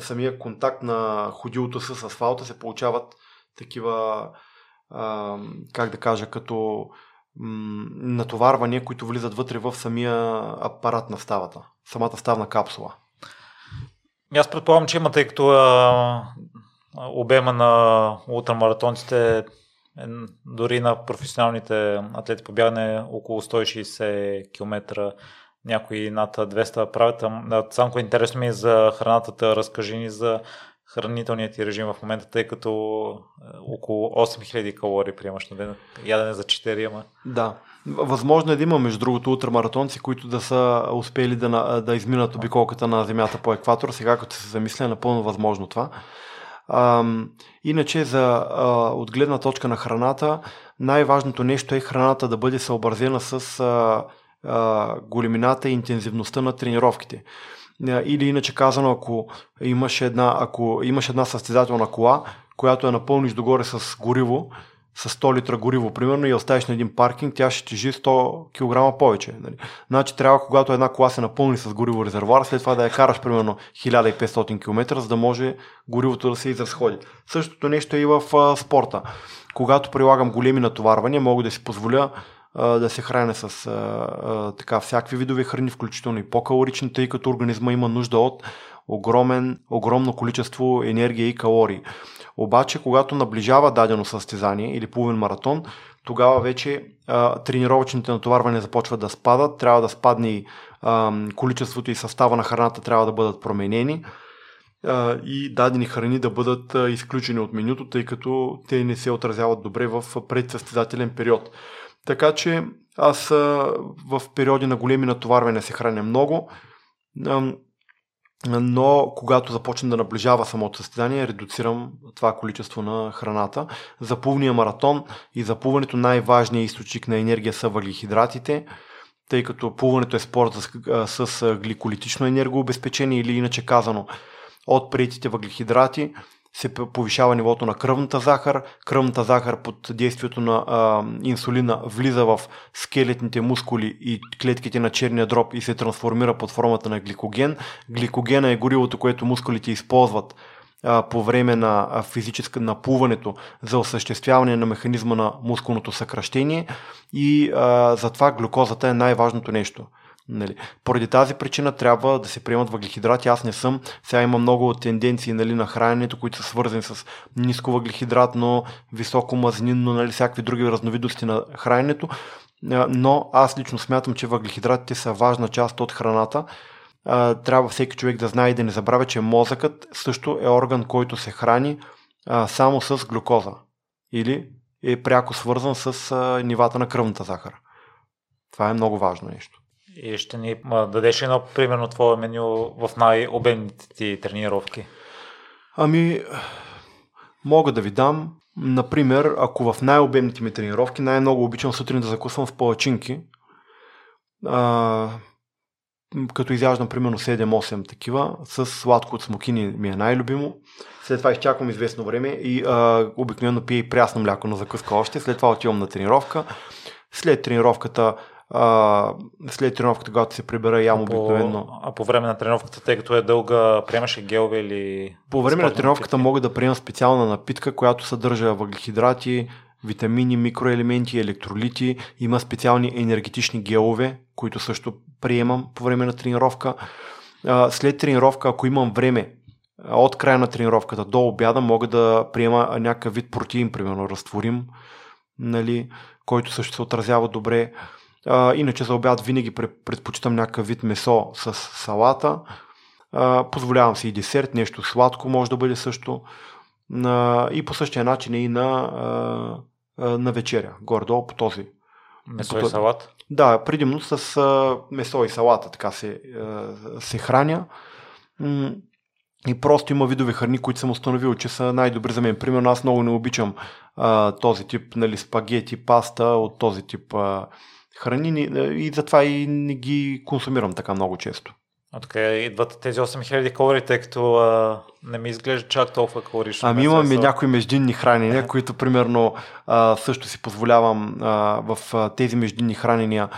самия контакт на ходилото с асфалта се получават такива, как да кажа, като натоварвания, които влизат вътре в самия апарат на ставата, самата ставна капсула. Аз предполагам, че има, тъй като а, обема на ултрамаратонците е, дори на професионалните атлети по бягане около 160 км някои над 200 правят. Самко интересно ми е за храната. Разкажи ни за хранителният ти режим в момента, тъй като е, около 8000 калории приемаш на ден. Ядене за 4, ама. Да. Възможно е да има, между другото, ултрамаратонци, които да са успели да, да изминат обиколката на Земята по екватор. Сега, като се замисля, е напълно възможно това. А, иначе, за, а, от гледна точка на храната, най-важното нещо е храната да бъде съобразена с а, а, големината и интензивността на тренировките. Или иначе казано, ако имаш една, ако имаш една състезателна кола, която я напълниш догоре с гориво, с 100 литра гориво, примерно, и оставиш на един паркинг, тя ще тежи 100 кг повече. Нали? Значи трябва, когато една кола се напълни с гориво резервуар, след това да я караш примерно 1500 км, за да може горивото да се изразходи. Същото нещо е и в а, спорта. Когато прилагам големи натоварвания, мога да си позволя да се храня с а, а, така, всякакви видове храни, включително и по-калорични, тъй като организма има нужда от огромен, огромно количество енергия и калории. Обаче, когато наближава дадено състезание или половин маратон, тогава вече а, тренировъчните натоварвания започват да спадат, трябва да спадне и а, количеството и състава на храната трябва да бъдат променени а, и дадени храни да бъдат а, изключени от менюто, тъй като те не се отразяват добре в предсъстезателен период. Така че аз в периоди на големи натоварвания се храня много. Но когато започне да наближава самото състезание, редуцирам това количество на храната. За плувния маратон и за плуването най-важният източник на енергия са въглехидратите, тъй като плуването е спорт с, с гликолитично енергообезпечение или иначе казано от приетите въглехидрати се повишава нивото на кръвната захар. Кръвната захар под действието на а, инсулина влиза в скелетните мускули и клетките на черния дроб и се трансформира под формата на гликоген. Гликогена е горивото, което мускулите използват а, по време на физическа напуването за осъществяване на механизма на мускулното съкръщение и а, затова глюкозата е най-важното нещо. Нали. Поради тази причина трябва да се приемат въглехидрати. Аз не съм. Сега има много тенденции нали, на храненето, които са свързани с ниско въглехидратно, високо мазнинно, нали, всякакви други разновидности на храненето. Но аз лично смятам, че въглехидратите са важна част от храната. Трябва всеки човек да знае и да не забравя, че мозъкът също е орган, който се храни само с глюкоза. Или е пряко свързан с нивата на кръвната захар. Това е много важно нещо. И ще ни дадеш едно примерно твое меню в най-обемните ти тренировки? Ами, мога да ви дам. Например, ако в най-обемните ми тренировки най-много обичам сутрин да закусвам в палачинки, а, като изяждам примерно 7-8 такива, с сладко от смокини ми е най-любимо. След това изчаквам известно време и а, обикновено пия и прясно мляко на закуска още. След това отивам на тренировка. След тренировката а, след тренировката, когато се прибера, ям обикновено. А по време на тренировката, тъй като е дълга, приемаш ли гелове или... По време на тренировката мога да приема специална напитка, която съдържа въглехидрати, витамини, микроелементи, електролити. Има специални енергетични гелове, които също приемам по време на тренировка. След тренировка, ако имам време, от края на тренировката до обяда мога да приема някакъв вид протеин, примерно разтворим, нали, който също се отразява добре. А, иначе за обяд винаги предпочитам някакъв вид месо с салата. А, позволявам си и десерт, нещо сладко може да бъде също. А, и по същия начин и на, а, на вечеря, гордо по този. Месо и салат? Да, предимно с а, месо и салата така се, а, се храня. И просто има видове храни, които съм установил, че са най-добри за мен. Примерно аз много не обичам а, този тип нали, спагети, паста от този тип а, храни и затова и не ги консумирам така много често. А така идват тези 8000 калории, тъй като а, не ми изглежда чак толкова калорично. Ами имаме са... някои междинни хранения, които примерно а, също си позволявам а, в а, тези междинни хранения.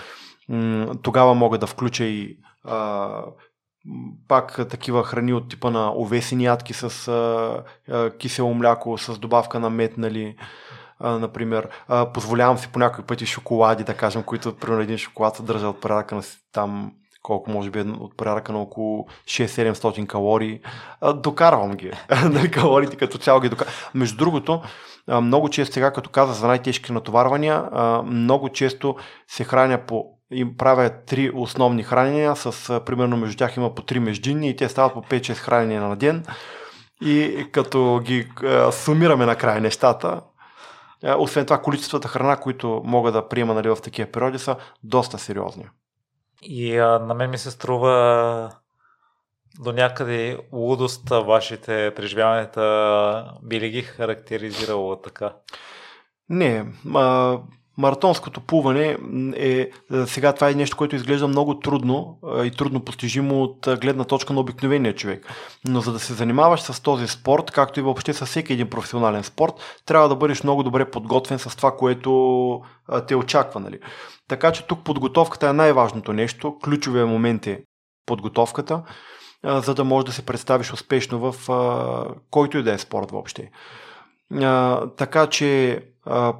М- тогава мога да включа и а, пак такива храни от типа на овесени ядки с а, а, кисело мляко, с добавка на мед, нали, а, например. А, позволявам си по някои пъти шоколади, да кажем, които примерно един шоколад съдържа от порядъка на там колко може би от порядъка на около 6-700 калории. А, докарвам ги. Калориите като цяло ги докарвам. Между другото, много често сега, като каза за най-тежки натоварвания, много често се храня по им правя три основни хранения, с примерно между тях има по три междинни и те стават по 5-6 хранения на ден. И като ги сумираме накрая нещата, е, освен това, количествата храна, които мога да приема нали, в такива периоди, са доста сериозни. И а, на мен ми се струва до някъде лудост вашите преживяванията би ли ги характеризирало така? Не, а, маратонското плуване е, сега това е нещо, което изглежда много трудно и трудно постижимо от гледна точка на обикновения човек. Но за да се занимаваш с този спорт, както и въобще с всеки един професионален спорт, трябва да бъдеш много добре подготвен с това, което те очаква. Нали? Така че тук подготовката е най-важното нещо. Ключовия момент е подготовката, за да можеш да се представиш успешно в който и да е спорт въобще. така че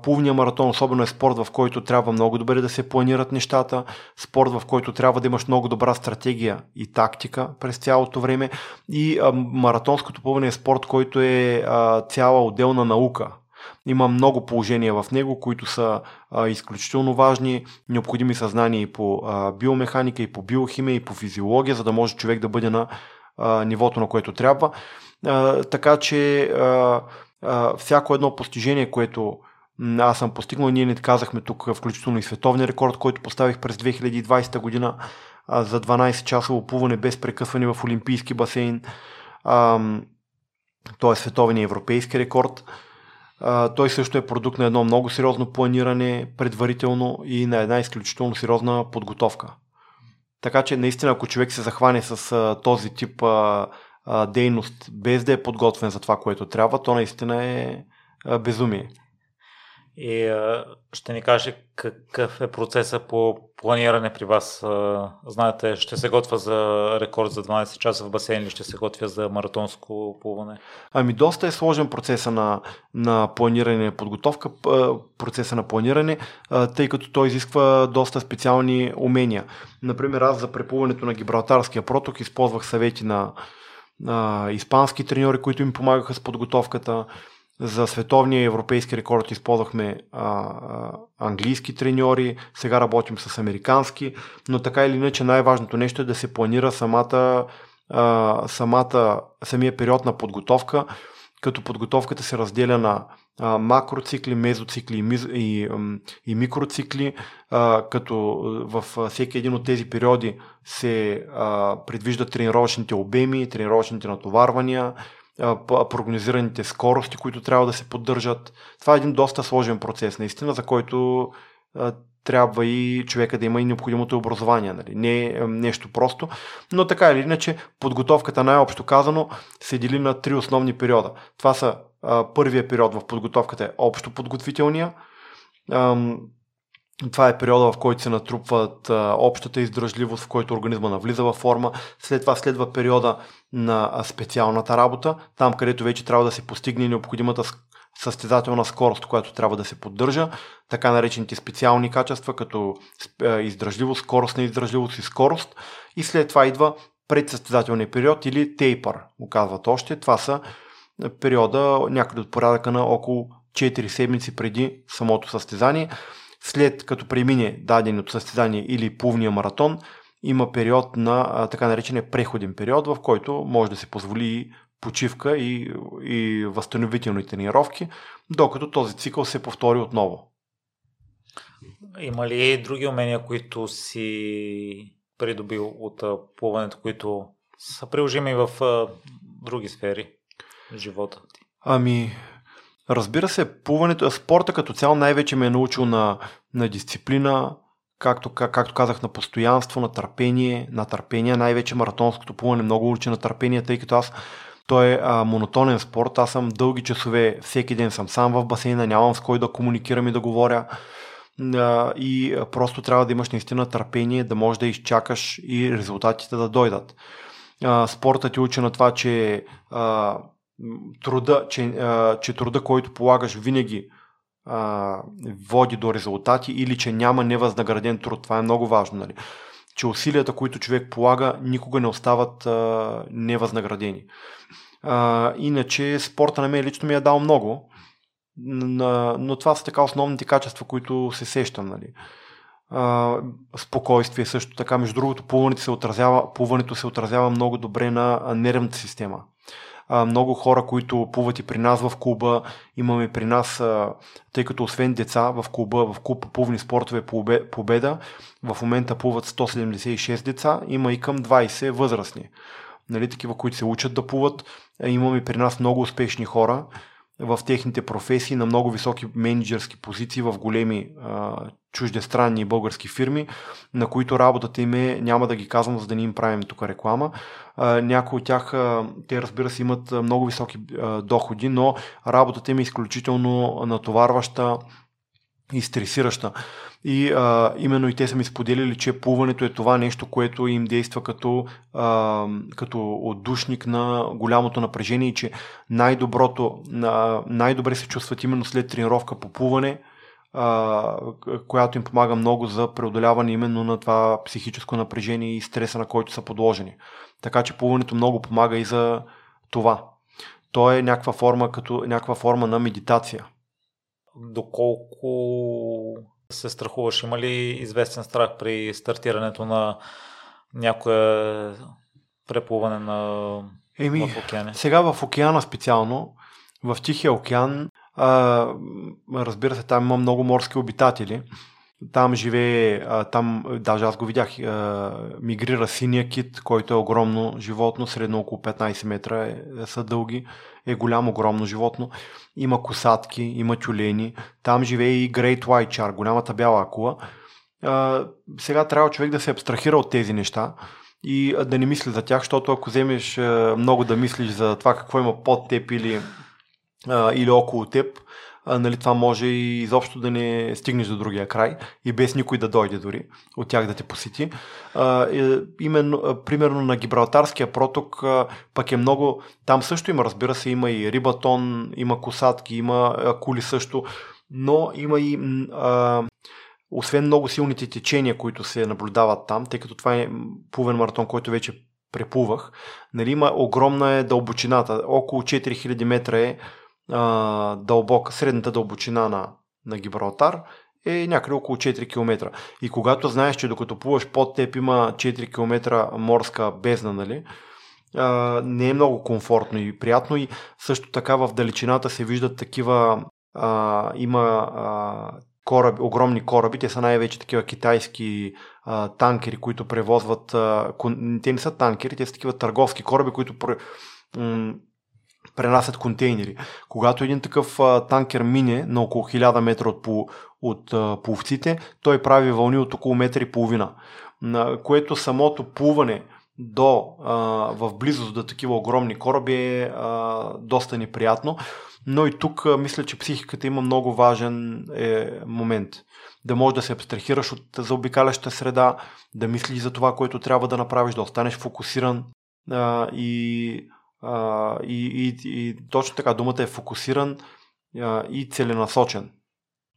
Плувния маратон особено е спорт, в който трябва много добре да се планират нещата, спорт, в който трябва да имаш много добра стратегия и тактика през цялото време. И а, маратонското плуване е спорт, който е а, цяла отделна наука. Има много положения в него, които са а, изключително важни, необходими съзнания и по а, биомеханика, и по биохимия, и по физиология, за да може човек да бъде на а, нивото, на което трябва. А, така че а, а, всяко едно постижение, което аз съм постигнал, ние не казахме тук, включително и световния рекорд, който поставих през 2020 година за 12 часово плуване без прекъсване в Олимпийски басейн. той е световния европейски рекорд. той също е продукт на едно много сериозно планиране предварително и на една изключително сериозна подготовка. Така че наистина, ако човек се захване с този тип дейност, без да е подготвен за това, което трябва, то наистина е безумие. И а, ще ни каже какъв е процеса по планиране при вас. А, знаете, ще се готва за рекорд за 12 часа в басейн или ще се готвя за маратонско плуване? Ами доста е сложен процеса на, на планиране и подготовка, процеса на планиране, тъй като той изисква доста специални умения. Например, аз за преплуването на Гибралтарския проток използвах съвети на, на испански треньори, които им помагаха с подготовката за световния европейски рекорд използвахме а, а, английски треньори, сега работим с американски, но така или иначе най-важното нещо е да се планира самата, а, самата, самия период на подготовка, като подготовката се разделя на а, макроцикли, мезоцикли и, миз, и, и микроцикли, а, като в всеки един от тези периоди се а, предвиждат тренировъчните обеми, тренировъчните натоварвания, прогнозираните скорости, които трябва да се поддържат. Това е един доста сложен процес, наистина, за който трябва и човека да има и необходимото образование. Нали? Не е нещо просто, но така или иначе подготовката най-общо казано се дели на три основни периода. Това са а, първия период в подготовката е общо подготвителния, ам, това е периода, в който се натрупват а, общата издръжливост, в който организма навлиза във форма. След това следва периода на специалната работа, там където вече трябва да се постигне необходимата състезателна скорост, която трябва да се поддържа, така наречените специални качества, като издръжливост, скорост на издръжливост и скорост. И след това идва предсъстезателния период или тейпър, му казват още. Това са периода някъде от порядъка на около 4 седмици преди самото състезание след като премине даденото състезание или плувния маратон, има период на така наречения преходен период, в който може да се позволи почивка и, и възстановителни тренировки, докато този цикъл се повтори отново. Има ли други умения, които си придобил от плуването, които са приложими в други сфери в живота ти? Ами, Разбира се, плуването, спорта като цяло най-вече ме е научил на, на дисциплина, както, как, както казах, на постоянство, на търпение, на търпение. Най-вече маратонското плуване много учи на търпение, тъй като аз той е а, монотонен спорт. Аз съм дълги часове, всеки ден съм сам в басейна, нямам с кой да комуникирам и да говоря. А, и просто трябва да имаш наистина търпение, да можеш да изчакаш и резултатите да дойдат. А, спортът ти учи на това, че а, труда, че, а, че труда, който полагаш винаги а, води до резултати или че няма невъзнаграден труд. Това е много важно. Нали? Че усилията, които човек полага, никога не остават а, невъзнаградени. А, иначе спорта на мен лично ми е дал много, но, това са така основните качества, които се сещам. Нали? А, спокойствие също така. Между другото, плуването се отразява, плуването се отразява много добре на нервната система много хора, които плуват и при нас в клуба. Имаме при нас, тъй като освен деца в клуба, в клуб плувни спортове Победа, в момента плуват 176 деца, има и към 20 възрастни. нали, такива, които се учат да плуват. Имаме при нас много успешни хора в техните професии на много високи менеджерски позиции в големи а, чуждестранни български фирми, на които работата им е, няма да ги казвам, за да не им правим тук реклама. А, някои от тях, а, те разбира се, имат много високи а, доходи, но работата им е изключително натоварваща и стресираща. И а, именно и те са ми споделили, че плуването е това нещо, което им действа като, а, като отдушник на голямото напрежение и че най-доброто, най-добре се чувстват именно след тренировка по плуване, а, която им помага много за преодоляване именно на това психическо напрежение и стреса, на който са подложени. Така че плуването много помага и за това. То е някаква форма, като някаква форма на медитация. Доколко се страхуваш? Има ли известен страх при стартирането на някое преплуване на Еми, в океана? Сега в океана специално, в Тихия океан, а, разбира се, там има много морски обитатели. Там живее, а, там, даже аз го видях, а, мигрира синия кит, който е огромно животно, средно около 15 метра е, са дълги, е голямо, огромно животно. Има косатки, има тюлени, там живее и Great White Shark, голямата бяла акула. А, сега трябва човек да се абстрахира от тези неща и да не мисли за тях, защото ако вземеш много да мислиш за това какво има под теб или, а, или около теб, нали, това може и изобщо да не стигнеш до другия край и без никой да дойде дори от тях да те посети. А, е, именно, примерно на Гибралтарския проток а, пък е много, там също има, разбира се, има и рибатон, има косатки, има кули също, но има и а, освен много силните течения, които се наблюдават там, тъй като това е плувен маратон, който вече преплувах, нали, има огромна е дълбочината, около 4000 метра е дълбока, средната дълбочина на, на Гибралтар е някъде около 4 км. И когато знаеш, че докато плуваш под теб има 4 км морска бездна, нали, а, не е много комфортно и приятно и също така в далечината се виждат такива а, има а, кораби, огромни кораби, те са най-вече такива китайски а, танкери, които превозват, а, те не са танкери, те са такива търговски кораби, които м- пренасят контейнери. Когато един такъв а, танкер мине на около 1000 метра от, по, от а, пловците, той прави вълни от около метър и половина, на което самото плуване до, а, в близост до такива огромни кораби е а, доста неприятно. Но и тук а, мисля, че психиката има много важен е, момент. Да можеш да се абстрахираш от заобикаляща среда, да мислиш за това, което трябва да направиш, да останеш фокусиран а, и а, и, и, и точно така думата е фокусиран а, и целенасочен.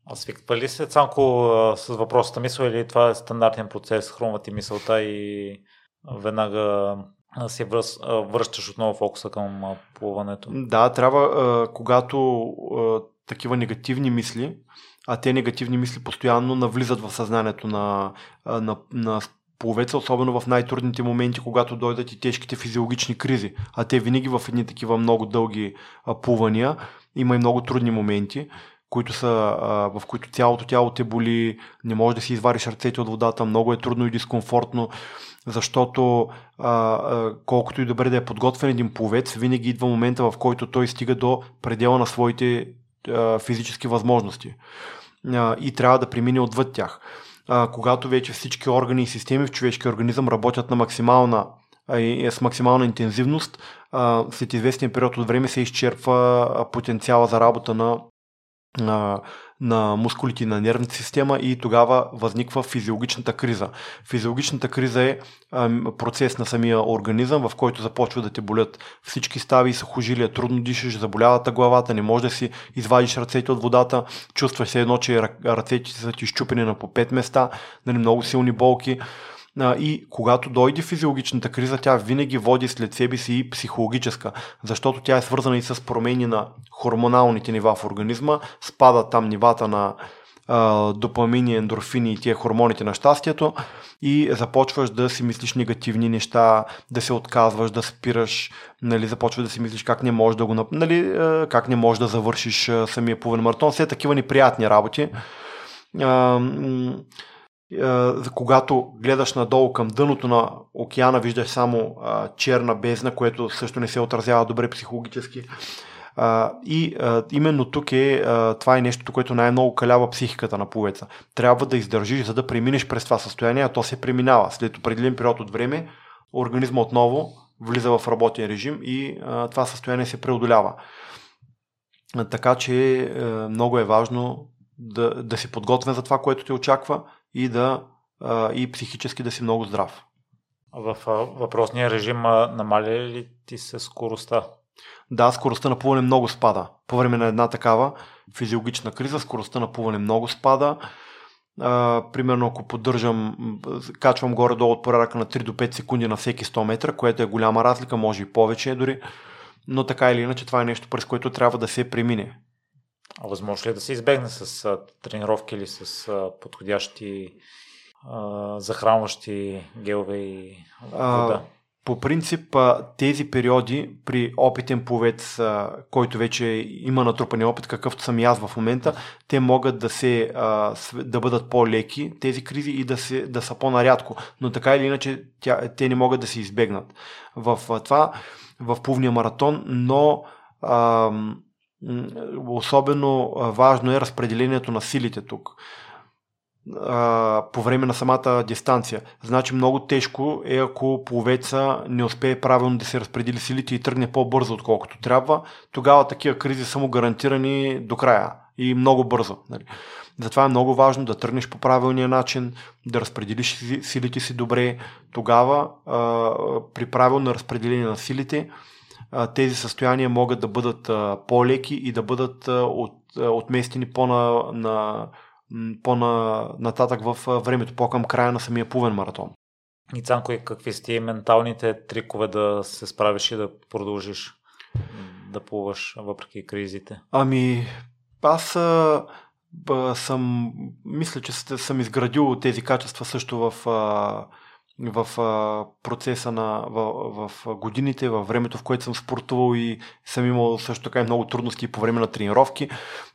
А свиква ли се Цанко с въпросата мисъл или това е стандартен процес, хрумва ти мисълта и веднага се връщаш отново фокуса към плуването? Да, трябва, когато такива негативни мисли, а те негативни мисли постоянно навлизат в съзнанието на, на, на пловеца, особено в най-трудните моменти, когато дойдат и тежките физиологични кризи. А те винаги в едни такива много дълги плувания. Има и много трудни моменти, които са, в които цялото тяло те боли, не можеш да си извариш ръцете от водата, много е трудно и дискомфортно, защото колкото и добре да е подготвен един пловец, винаги идва момента, в който той стига до предела на своите физически възможности. И трябва да премине отвъд тях а, когато вече всички органи и системи в човешкия организъм работят на максимална и с максимална интензивност, след известен период от време се изчерпва потенциала за работа на, на на мускулите на нервната система и тогава възниква физиологичната криза. Физиологичната криза е процес на самия организъм, в който започва да те болят всички стави, сухожилия, трудно дишаш, заболявата главата, не можеш да си извадиш ръцете от водата, чувстваш се едно, че ръцете са ти щупени на по 5 места, нали, много силни болки и когато дойде физиологичната криза, тя винаги води след себе си и психологическа, защото тя е свързана и с промени на хормоналните нива в организма, спада там нивата на допамини, ендорфини и тия хормоните на щастието. И започваш да си мислиш негативни неща, да се отказваш, да спираш, нали, започваш да си мислиш как не можеш да го нали, как не можеш да завършиш самия плувен маратон, все такива неприятни работи. Когато гледаш надолу към дъното на океана, виждаш само черна бездна, което също не се отразява добре психологически. А, и а, именно тук е, а, това е нещото, което най-много калява психиката на пловеца. Трябва да издържиш, за да преминеш през това състояние, а то се преминава. След определен период от време, организма отново влиза в работен режим и а, това състояние се преодолява. А, така че а, много е важно да, да си подготвен за това, което те очаква и да а, и психически да си много здрав. В въпросния режим намаля ли ти се скоростта? Да, скоростта на плуване много спада. По време на една такава физиологична криза, скоростта на плуване много спада. А, примерно ако поддържам, качвам горе-долу от порядъка на 3 до 5 секунди на всеки 100 метра, което е голяма разлика, може и повече дори, но така или иначе това е нещо, през което трябва да се премине. А възможно ли е да се избегне с а, тренировки или с а, подходящи а, захранващи гелове и вода? А, по принцип тези периоди при опитен повец, който вече има натрупани опит, какъвто съм и аз в момента, те могат да, се, да бъдат по-леки, тези кризи и да, се, да са по-нарядко. Но така или иначе тя, те не могат да се избегнат. В това, в плувния маратон, но а, особено важно е разпределението на силите тук по време на самата дистанция. Значи много тежко е ако пловеца не успее правилно да се разпредели силите и тръгне по-бързо отколкото трябва. Тогава такива кризи са му гарантирани до края и много бързо. Нали. Затова е много важно да тръгнеш по правилния начин, да разпределиш силите си добре. Тогава при правилно разпределение на силите тези състояния могат да бъдат по-леки и да бъдат от, отместени по-на, на по-нататък в времето, по-към края на самия плувен маратон. И Цанко, какви са ти менталните трикове да се справиш и да продължиш да плуваш въпреки кризите? Ами, аз а, съм, мисля, че съм изградил тези качества също в а, в процеса на в, в годините, във времето, в което съм спортувал и съм имал също така и много трудности по време на тренировки.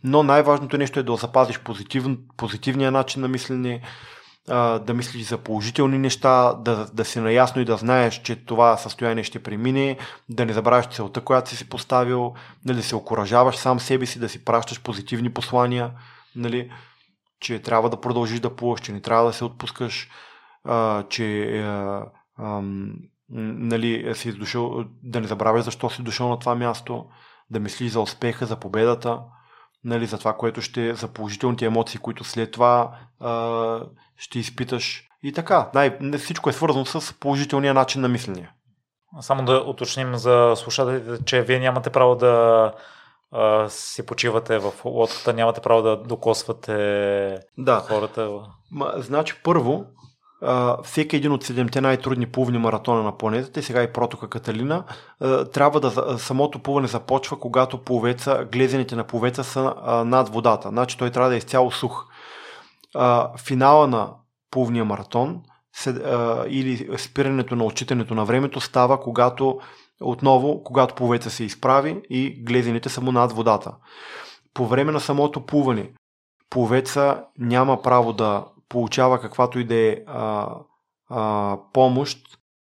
Но най-важното нещо е да запазиш позитив, позитивния начин на мислене, да мислиш за положителни неща, да, да си наясно и да знаеш, че това състояние ще премине, да не забравяш целта, която си си поставил, нали, да се окоръжаваш сам себе си, да си пращаш позитивни послания, нали, че трябва да продължиш да плуваш, че не трябва да се отпускаш а, че а, а, нали, си дошъл, да не забравяш защо си дошъл на това място, да мислиш за успеха, за победата, нали, за това, което ще, за положителните емоции, които след това а, ще изпиташ. И така, най- всичко е свързано с положителния начин на мислене. Само да уточним за слушателите, че вие нямате право да а, си почивате в лодката, нямате право да докосвате да. хората. Ма, значи първо, Всеки един от седемте най-трудни плувни маратона на планетата, и сега и протока Каталина, трябва да самото плуване започва, когато пловеца, глезените на пловеца са над водата. Значи той трябва да е изцяло сух. Финала на плувния маратон или спирането на отчитането на времето става, когато отново, когато пловеца се изправи и глезените са му над водата. По време на самото плуване, пловеца няма право да получава каквато и да е помощ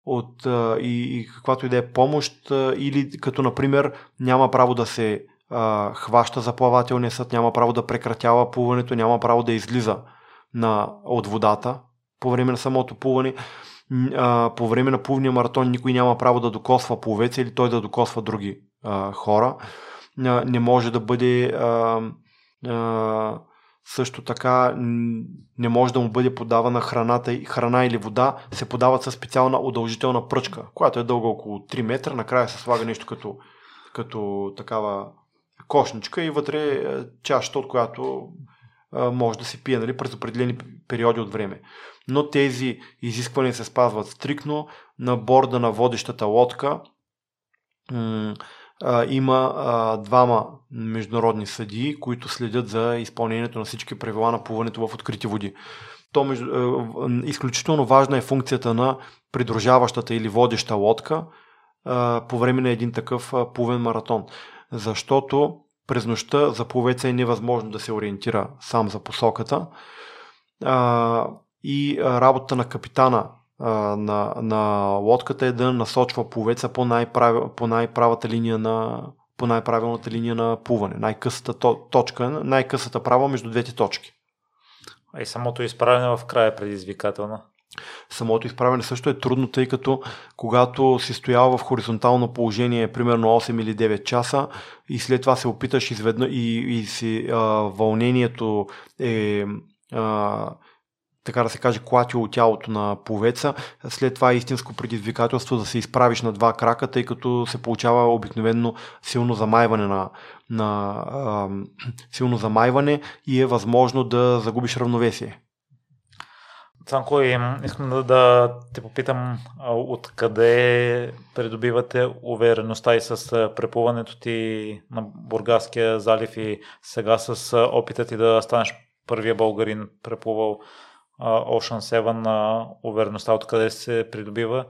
от, а, и, и каквато и да е помощ а, или като например няма право да се а, хваща за плавателния съд, няма право да прекратява плуването, няма право да излиза на, от водата по време на самото плуване. А, по време на плувния маратон никой няма право да докосва пловеца или той да докосва други а, хора. А, не може да бъде а, а, също така не може да му бъде подавана храната, храна или вода, се подават със специална удължителна пръчка, която е дълга около 3 метра, накрая се слага нещо като, като такава кошничка и вътре е чашата, от която може да се пие нали, през определени периоди от време. Но тези изисквания се спазват стрикно на борда на водещата лодка а, има а, двама международни съдии, които следят за изпълнението на всички правила на плуването в открити води. То между, а, изключително важна е функцията на придружаващата или водеща лодка а, по време на един такъв а, плувен маратон. Защото през нощта за пловеца е невъзможно да се ориентира сам за посоката. А, и работата на капитана на, на лодката е да насочва пловеца по, най-прав, по най-правата линия на по най-правилната линия на плуване. Най-късата точка, най-късата права между двете точки. А и самото изправяне в края е предизвикателно. Самото изправяне също е трудно, тъй като когато си стоял в хоризонтално положение примерно 8 или 9 часа и след това се опиташ изведна и, и си а, вълнението е а, така да се каже, клатило тялото на повеца. След това е истинско предизвикателство да се изправиш на два крака, тъй като се получава обикновено силно замайване на, на а, силно замайване и е възможно да загубиш равновесие. Цанко, искам да, да те попитам откъде придобивате увереността и с препуването ти на Бургаския залив и сега с опита ти да станеш първия българин преплувал Ocean 7 на увереността откъде се придобива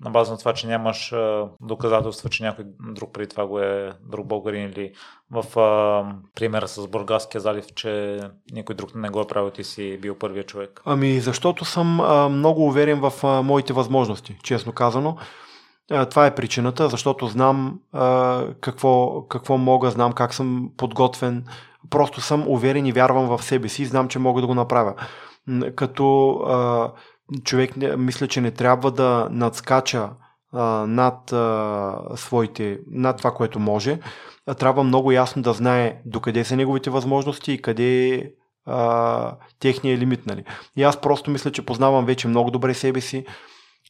на база на това, че нямаш доказателства, че някой друг преди това го е друг българин или в а, примера с Бургаския залив, че никой друг не го е правил, ти си бил първия човек? Ами защото съм а, много уверен в а, моите възможности, честно казано. А, това е причината, защото знам а, какво, какво мога, знам как съм подготвен. Просто съм уверен и вярвам в себе си и знам, че мога да го направя като а, човек мисля, че не трябва да надскача а, над а, своите, над това, което може. А, трябва много ясно да знае докъде са неговите възможности и къде е техния лимит. Нали. И аз просто мисля, че познавам вече много добре себе си.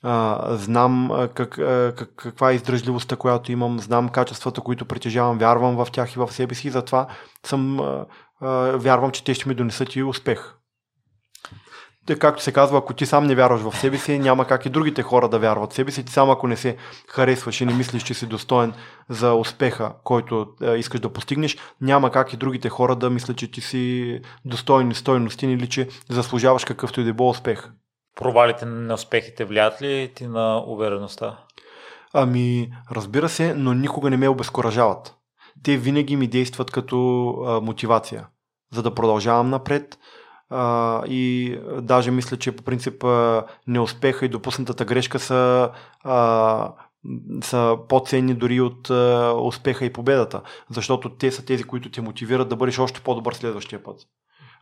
А, знам как, как, каква е издръжливостта, която имам, знам качествата, които притежавам, вярвам в тях и в себе си, и затова съм, а, а, вярвам, че те ще ми донесат и успех както се казва, ако ти сам не вярваш в себе си, няма как и другите хора да вярват в себе си. Ти сам ако не се харесваш и не мислиш, че си достоен за успеха, който е, искаш да постигнеш, няма как и другите хора да мислят, че ти си достоен стойности или че заслужаваш какъвто и да било успех. Провалите на успехите влият ли ти на увереността? Ами, разбира се, но никога не ме обезкуражават. Те винаги ми действат като а, мотивация, за да продължавам напред, а, и даже мисля, че по принцип неуспеха и допуснатата грешка са, а, са по-ценни дори от а, успеха и победата, защото те са тези, които те мотивират да бъдеш още по-добър следващия път.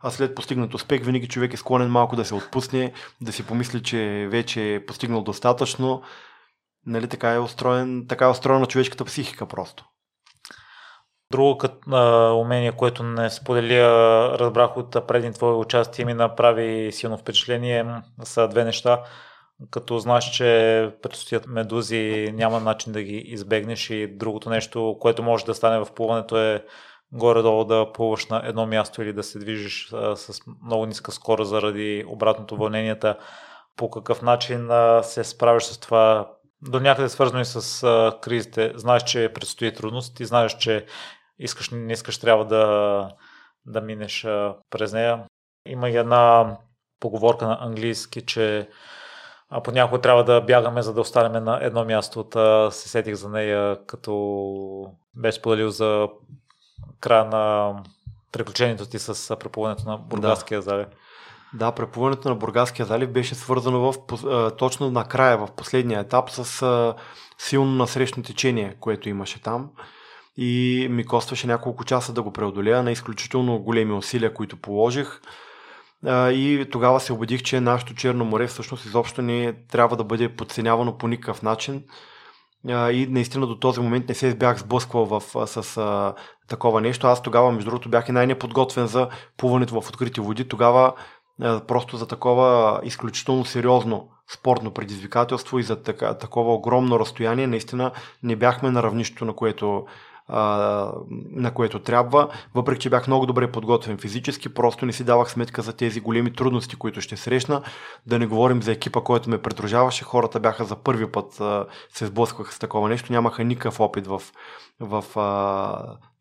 А след постигнат успех, винаги човек е склонен малко да се отпусне, да си помисли, че вече е постигнал достатъчно. Нали, така, е устроен, така е устроена човешката психика просто. Друго като, а, умение, което не споделя, разбрах от предни твое участие, ми направи силно впечатление, са две неща. Като знаеш, че предстоят медузи, няма начин да ги избегнеш и другото нещо, което може да стане в плуването е горе-долу да плуваш на едно място или да се движиш а, с много ниска скорост заради обратното вълненията. По какъв начин а, се справиш с това до някъде свързано и с а, кризите. Знаеш, че предстои трудност и знаеш, че искаш не искаш трябва да, да минеш а, през нея. Има и една поговорка на английски, че а понякога трябва да бягаме, за да останем на едно място. Та се сетих за нея, като беше споделил за края на приключението ти с преплуването на Бургаския да. залив. Да, преплуването на Бургаския залив беше свързано в, точно накрая, в последния етап, с силно насрещно течение, което имаше там и ми костваше няколко часа да го преодолея на изключително големи усилия, които положих. И тогава се убедих, че нашето Черно море всъщност изобщо не трябва да бъде подценявано по никакъв начин. И наистина до този момент не се бях сблъсквал в, с а, такова нещо. Аз тогава, между другото, бях и най-неподготвен за плуването в открити води. Тогава просто за такова изключително сериозно спортно предизвикателство и за така, такова огромно разстояние, наистина не бяхме на равнището, на което на което трябва. Въпреки, че бях много добре подготвен физически, просто не си давах сметка за тези големи трудности, които ще срещна. Да не говорим за екипа, който ме придружаваше. Хората бяха за първи път се сблъскваха с такова нещо. Нямаха никакъв опит в, в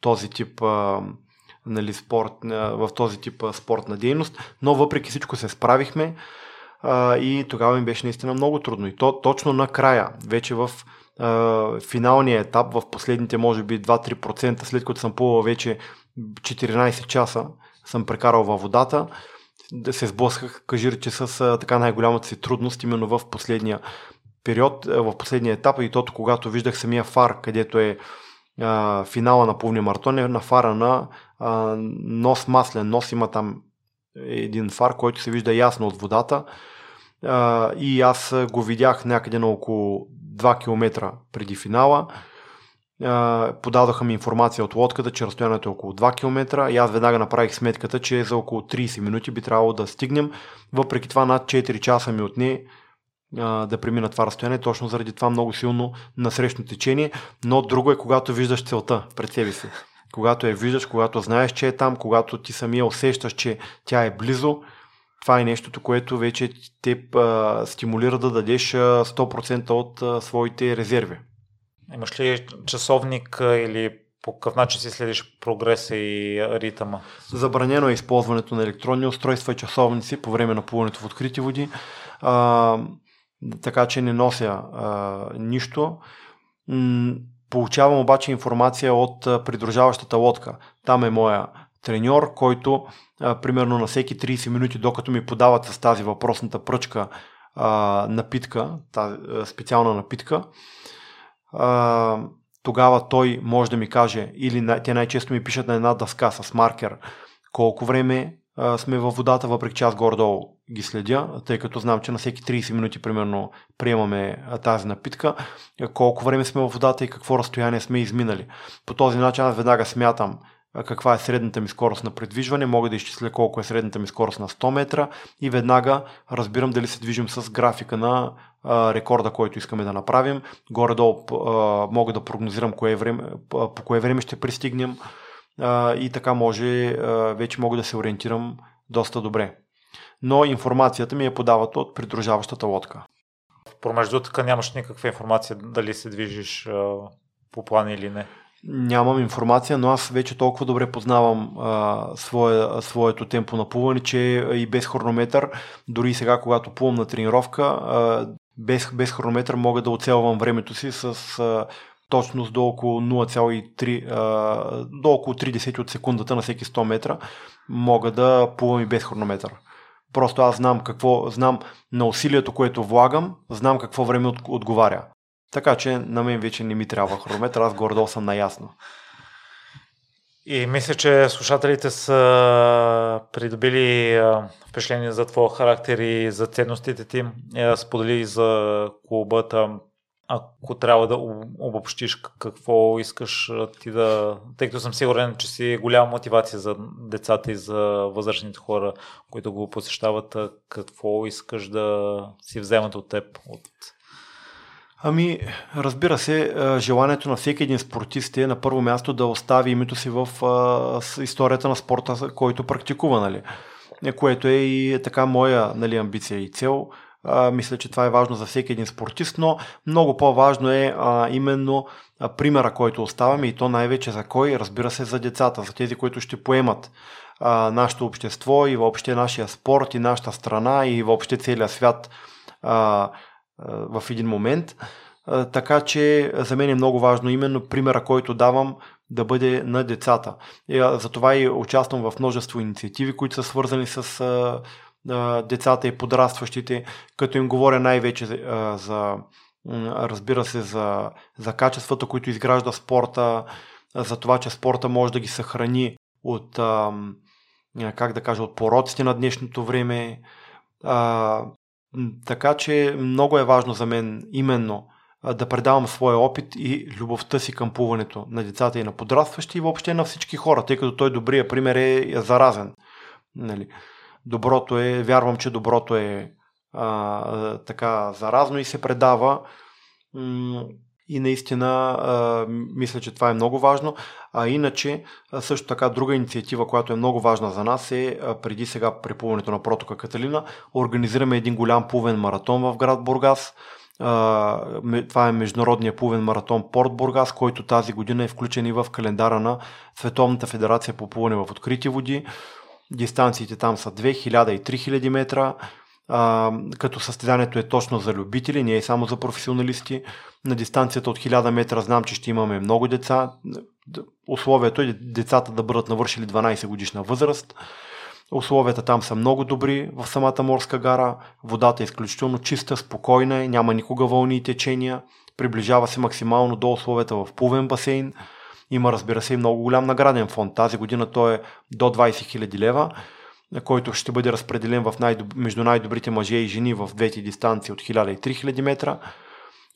този тип а, нали, спорт, в този тип спортна дейност, но въпреки всичко се справихме а, и тогава ми беше наистина много трудно. И то точно накрая, вече в финалния етап в последните може би 2-3%, след като съм плувал вече 14 часа, съм прекарал във водата. да се сблъсках, кажи рече, с а, така най-голямата си трудност, именно в последния период, в последния етап и тото, когато виждах самия фар, където е а, финала на полния маратон, е на фара на а, нос маслен. Нос има там един фар, който се вижда ясно от водата. А, и аз го видях някъде на около 2 км преди финала. А, подадоха ми информация от лодката, че разстоянието е около 2 км и аз веднага направих сметката, че за около 30 минути би трябвало да стигнем. Въпреки това над 4 часа ми отне да премина това разстояние, точно заради това много силно насрещно течение, но друго е когато виждаш целта пред себе си. Когато я виждаш, когато знаеш, че е там, когато ти самия усещаш, че тя е близо, това е нещото, което вече те а, стимулира да дадеш 100% от а, своите резерви. Имаш ли часовник или по какъв начин си следиш прогреса и ритъма? Забранено е използването на електронни устройства и часовници по време на плуването в открити води. А, така че не нося а, нищо. Получавам обаче информация от а, придружаващата лодка. Там е моя треньор, който а, примерно на всеки 30 минути, докато ми подават с тази въпросната пръчка а, напитка, тази специална напитка, а, тогава той може да ми каже, или те най-често ми пишат на една дъска с маркер, колко време сме във водата, въпреки че аз горе-долу ги следя, тъй като знам, че на всеки 30 минути примерно приемаме тази напитка, колко време сме във водата и какво разстояние сме изминали. По този начин аз веднага смятам каква е средната ми скорост на предвижване, мога да изчисля колко е средната ми скорост на 100 метра и веднага разбирам дали се движим с графика на рекорда, който искаме да направим. Горе-долу мога да прогнозирам кое време, по кое време ще пристигнем а, и така може, а, вече мога да се ориентирам доста добре. Но информацията ми е подават от придружаващата лодка. В промеждутъка нямаш никаква информация дали се движиш а, по план или не? Нямам информация, но аз вече толкова добре познавам а, своя, своето темпо на плуване, че и без хронометър, дори сега, когато плувам на тренировка, а, без, без хронометър мога да оцелвам времето си с а, точност до около 0,3 до около 30 от секундата на всеки 100 метра мога да плувам и без хронометър. Просто аз знам какво, знам на усилието, което влагам, знам какво време отговаря. Така че на мен вече не ми трябва хронометър, аз гордо съм наясно. И мисля, че слушателите са придобили впечатление за твоя характер и за ценностите ти. Е, сподели за клубата ако трябва да обобщиш какво искаш ти да... Тъй като съм сигурен, че си голяма мотивация за децата и за възрастните хора, които го посещават, какво искаш да си вземат от теб? От... Ами, разбира се, желанието на всеки един спортист е на първо място да остави името си в историята на спорта, който практикува, нали? Е, което е и така моя нали, амбиция и цел – мисля, че това е важно за всеки един спортист, но много по-важно е а, именно а, примера, който оставаме и то най-вече за кой, разбира се, за децата, за тези, които ще поемат а, нашето общество и въобще нашия спорт и нашата страна и въобще целия свят а, а, в един момент. А, така че за мен е много важно именно примера, който давам да бъде на децата. И, а, затова и участвам в множество инициативи, които са свързани с а, децата и подрастващите, като им говоря най-вече за, разбира се, за, за качествата, които изгражда спорта, за това, че спорта може да ги съхрани от, как да кажа, от пороците на днешното време. Така че много е важно за мен именно да предавам своя опит и любовта си към плуването на децата и на подрастващи и въобще на всички хора, тъй като той добрия пример е заразен. Нали доброто е, вярвам, че доброто е а, така заразно и се предава. И наистина а, мисля, че това е много важно. А иначе, също така, друга инициатива, която е много важна за нас е преди сега при плуването на протока Каталина, организираме един голям плувен маратон в град Бургас. Това е Международния плувен маратон Порт Бургас, който тази година е включен и в календара на Световната федерация по плуване в открити води. Дистанциите там са 2000 и 3000 метра, а, като състезанието е точно за любители, не е само за професионалисти. На дистанцията от 1000 метра знам, че ще имаме много деца. Условието е децата да бъдат навършили 12 годишна възраст. Условията там са много добри в самата морска гара. Водата е изключително чиста, спокойна е, няма никога вълни и течения. Приближава се максимално до условията в плувен басейн. Има, разбира се, и много голям награден фонд. Тази година той е до 20 000 лева, който ще бъде разпределен в най- между най-добрите мъже и жени в двете дистанции от 1000 и 3000 метра.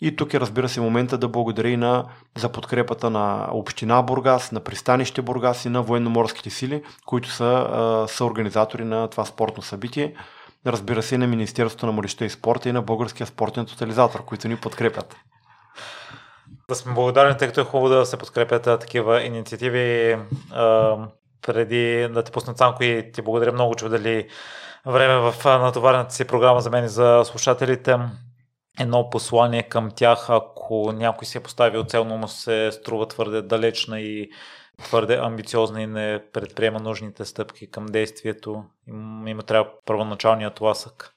И тук е, разбира се, момента да благодаря и на, за подкрепата на Община Бургас, на Пристанище Бургас и на военноморските сили, които са, са организатори на това спортно събитие. Разбира се и на Министерството на младеща и спорта и на Българския спортен тотализатор, които ни подкрепят. Да сме благодарни, тъй като е хубаво да се подкрепят такива инициативи. А, преди да те пусна Цанко и ти благодаря много, че дали време в натоварената си програма за мен и за слушателите едно послание към тях, ако някой си е поставил цел, но му се струва твърде далечна и твърде амбициозна и не предприема нужните стъпки към действието, им, им трябва първоначалният ласък.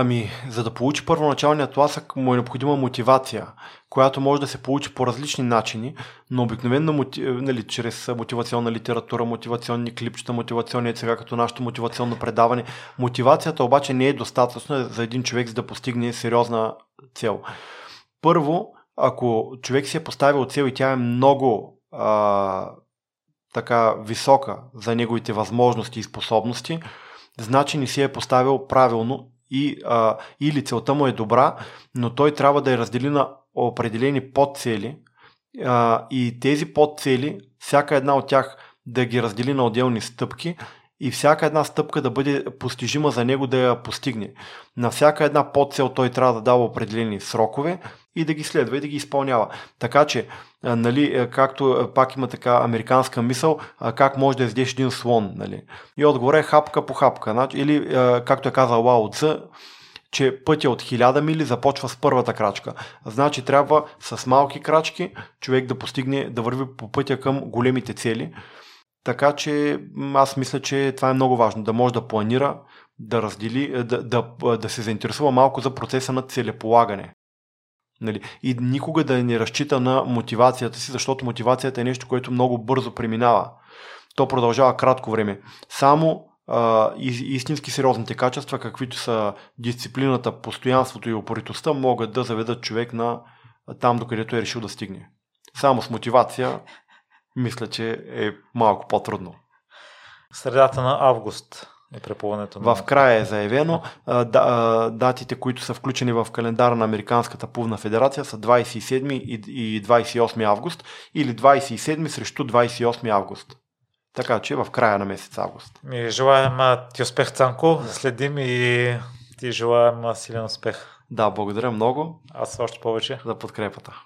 Ами, за да получи първоначалният тласък му е необходима мотивация, която може да се получи по различни начини, но обикновено мотив, нали, чрез мотивационна литература, мотивационни клипчета, мотивационни сега като нашето мотивационно предаване. Мотивацията обаче не е достатъчна за един човек за да постигне сериозна цел. Първо, ако човек си е поставил цел и тя е много а, така висока за неговите възможности и способности, значи не си е поставил правилно и, а, или целта му е добра, но той трябва да я раздели на определени подцели а, и тези подцели, всяка една от тях да ги раздели на отделни стъпки и всяка една стъпка да бъде постижима за него да я постигне. На всяка една подцел той трябва да дава определени срокове и да ги следва и да ги изпълнява. Така че, нали, както пак има така американска мисъл, как може да издеш един слон. Нали? И отгоре е хапка по хапка. Значи, или, както е казал Лао Цзъ, че пътя от 1000 мили започва с първата крачка. Значи трябва с малки крачки човек да постигне, да върви по пътя към големите цели. Така че аз мисля, че това е много важно. Да може да планира, да раздели, да, да, да се заинтересува малко за процеса на целеполагане. Нали? И никога да не разчита на мотивацията си, защото мотивацията е нещо, което много бързо преминава. То продължава кратко време. Само а, истински сериозните качества, каквито са дисциплината, постоянството и упоритостта, могат да заведат човек на там, докъдето е решил да стигне. Само с мотивация, мисля, че е малко по-трудно. Средата на август е препуването на... В края е заявено. Да, датите, които са включени в календара на Американската плувна федерация са 27 и 28 август или 27 срещу 28 август. Така че в края на месец август. Ми желаем ти успех, Цанко. Следим и ти желаем силен успех. Да, благодаря много. Аз още повече. За подкрепата.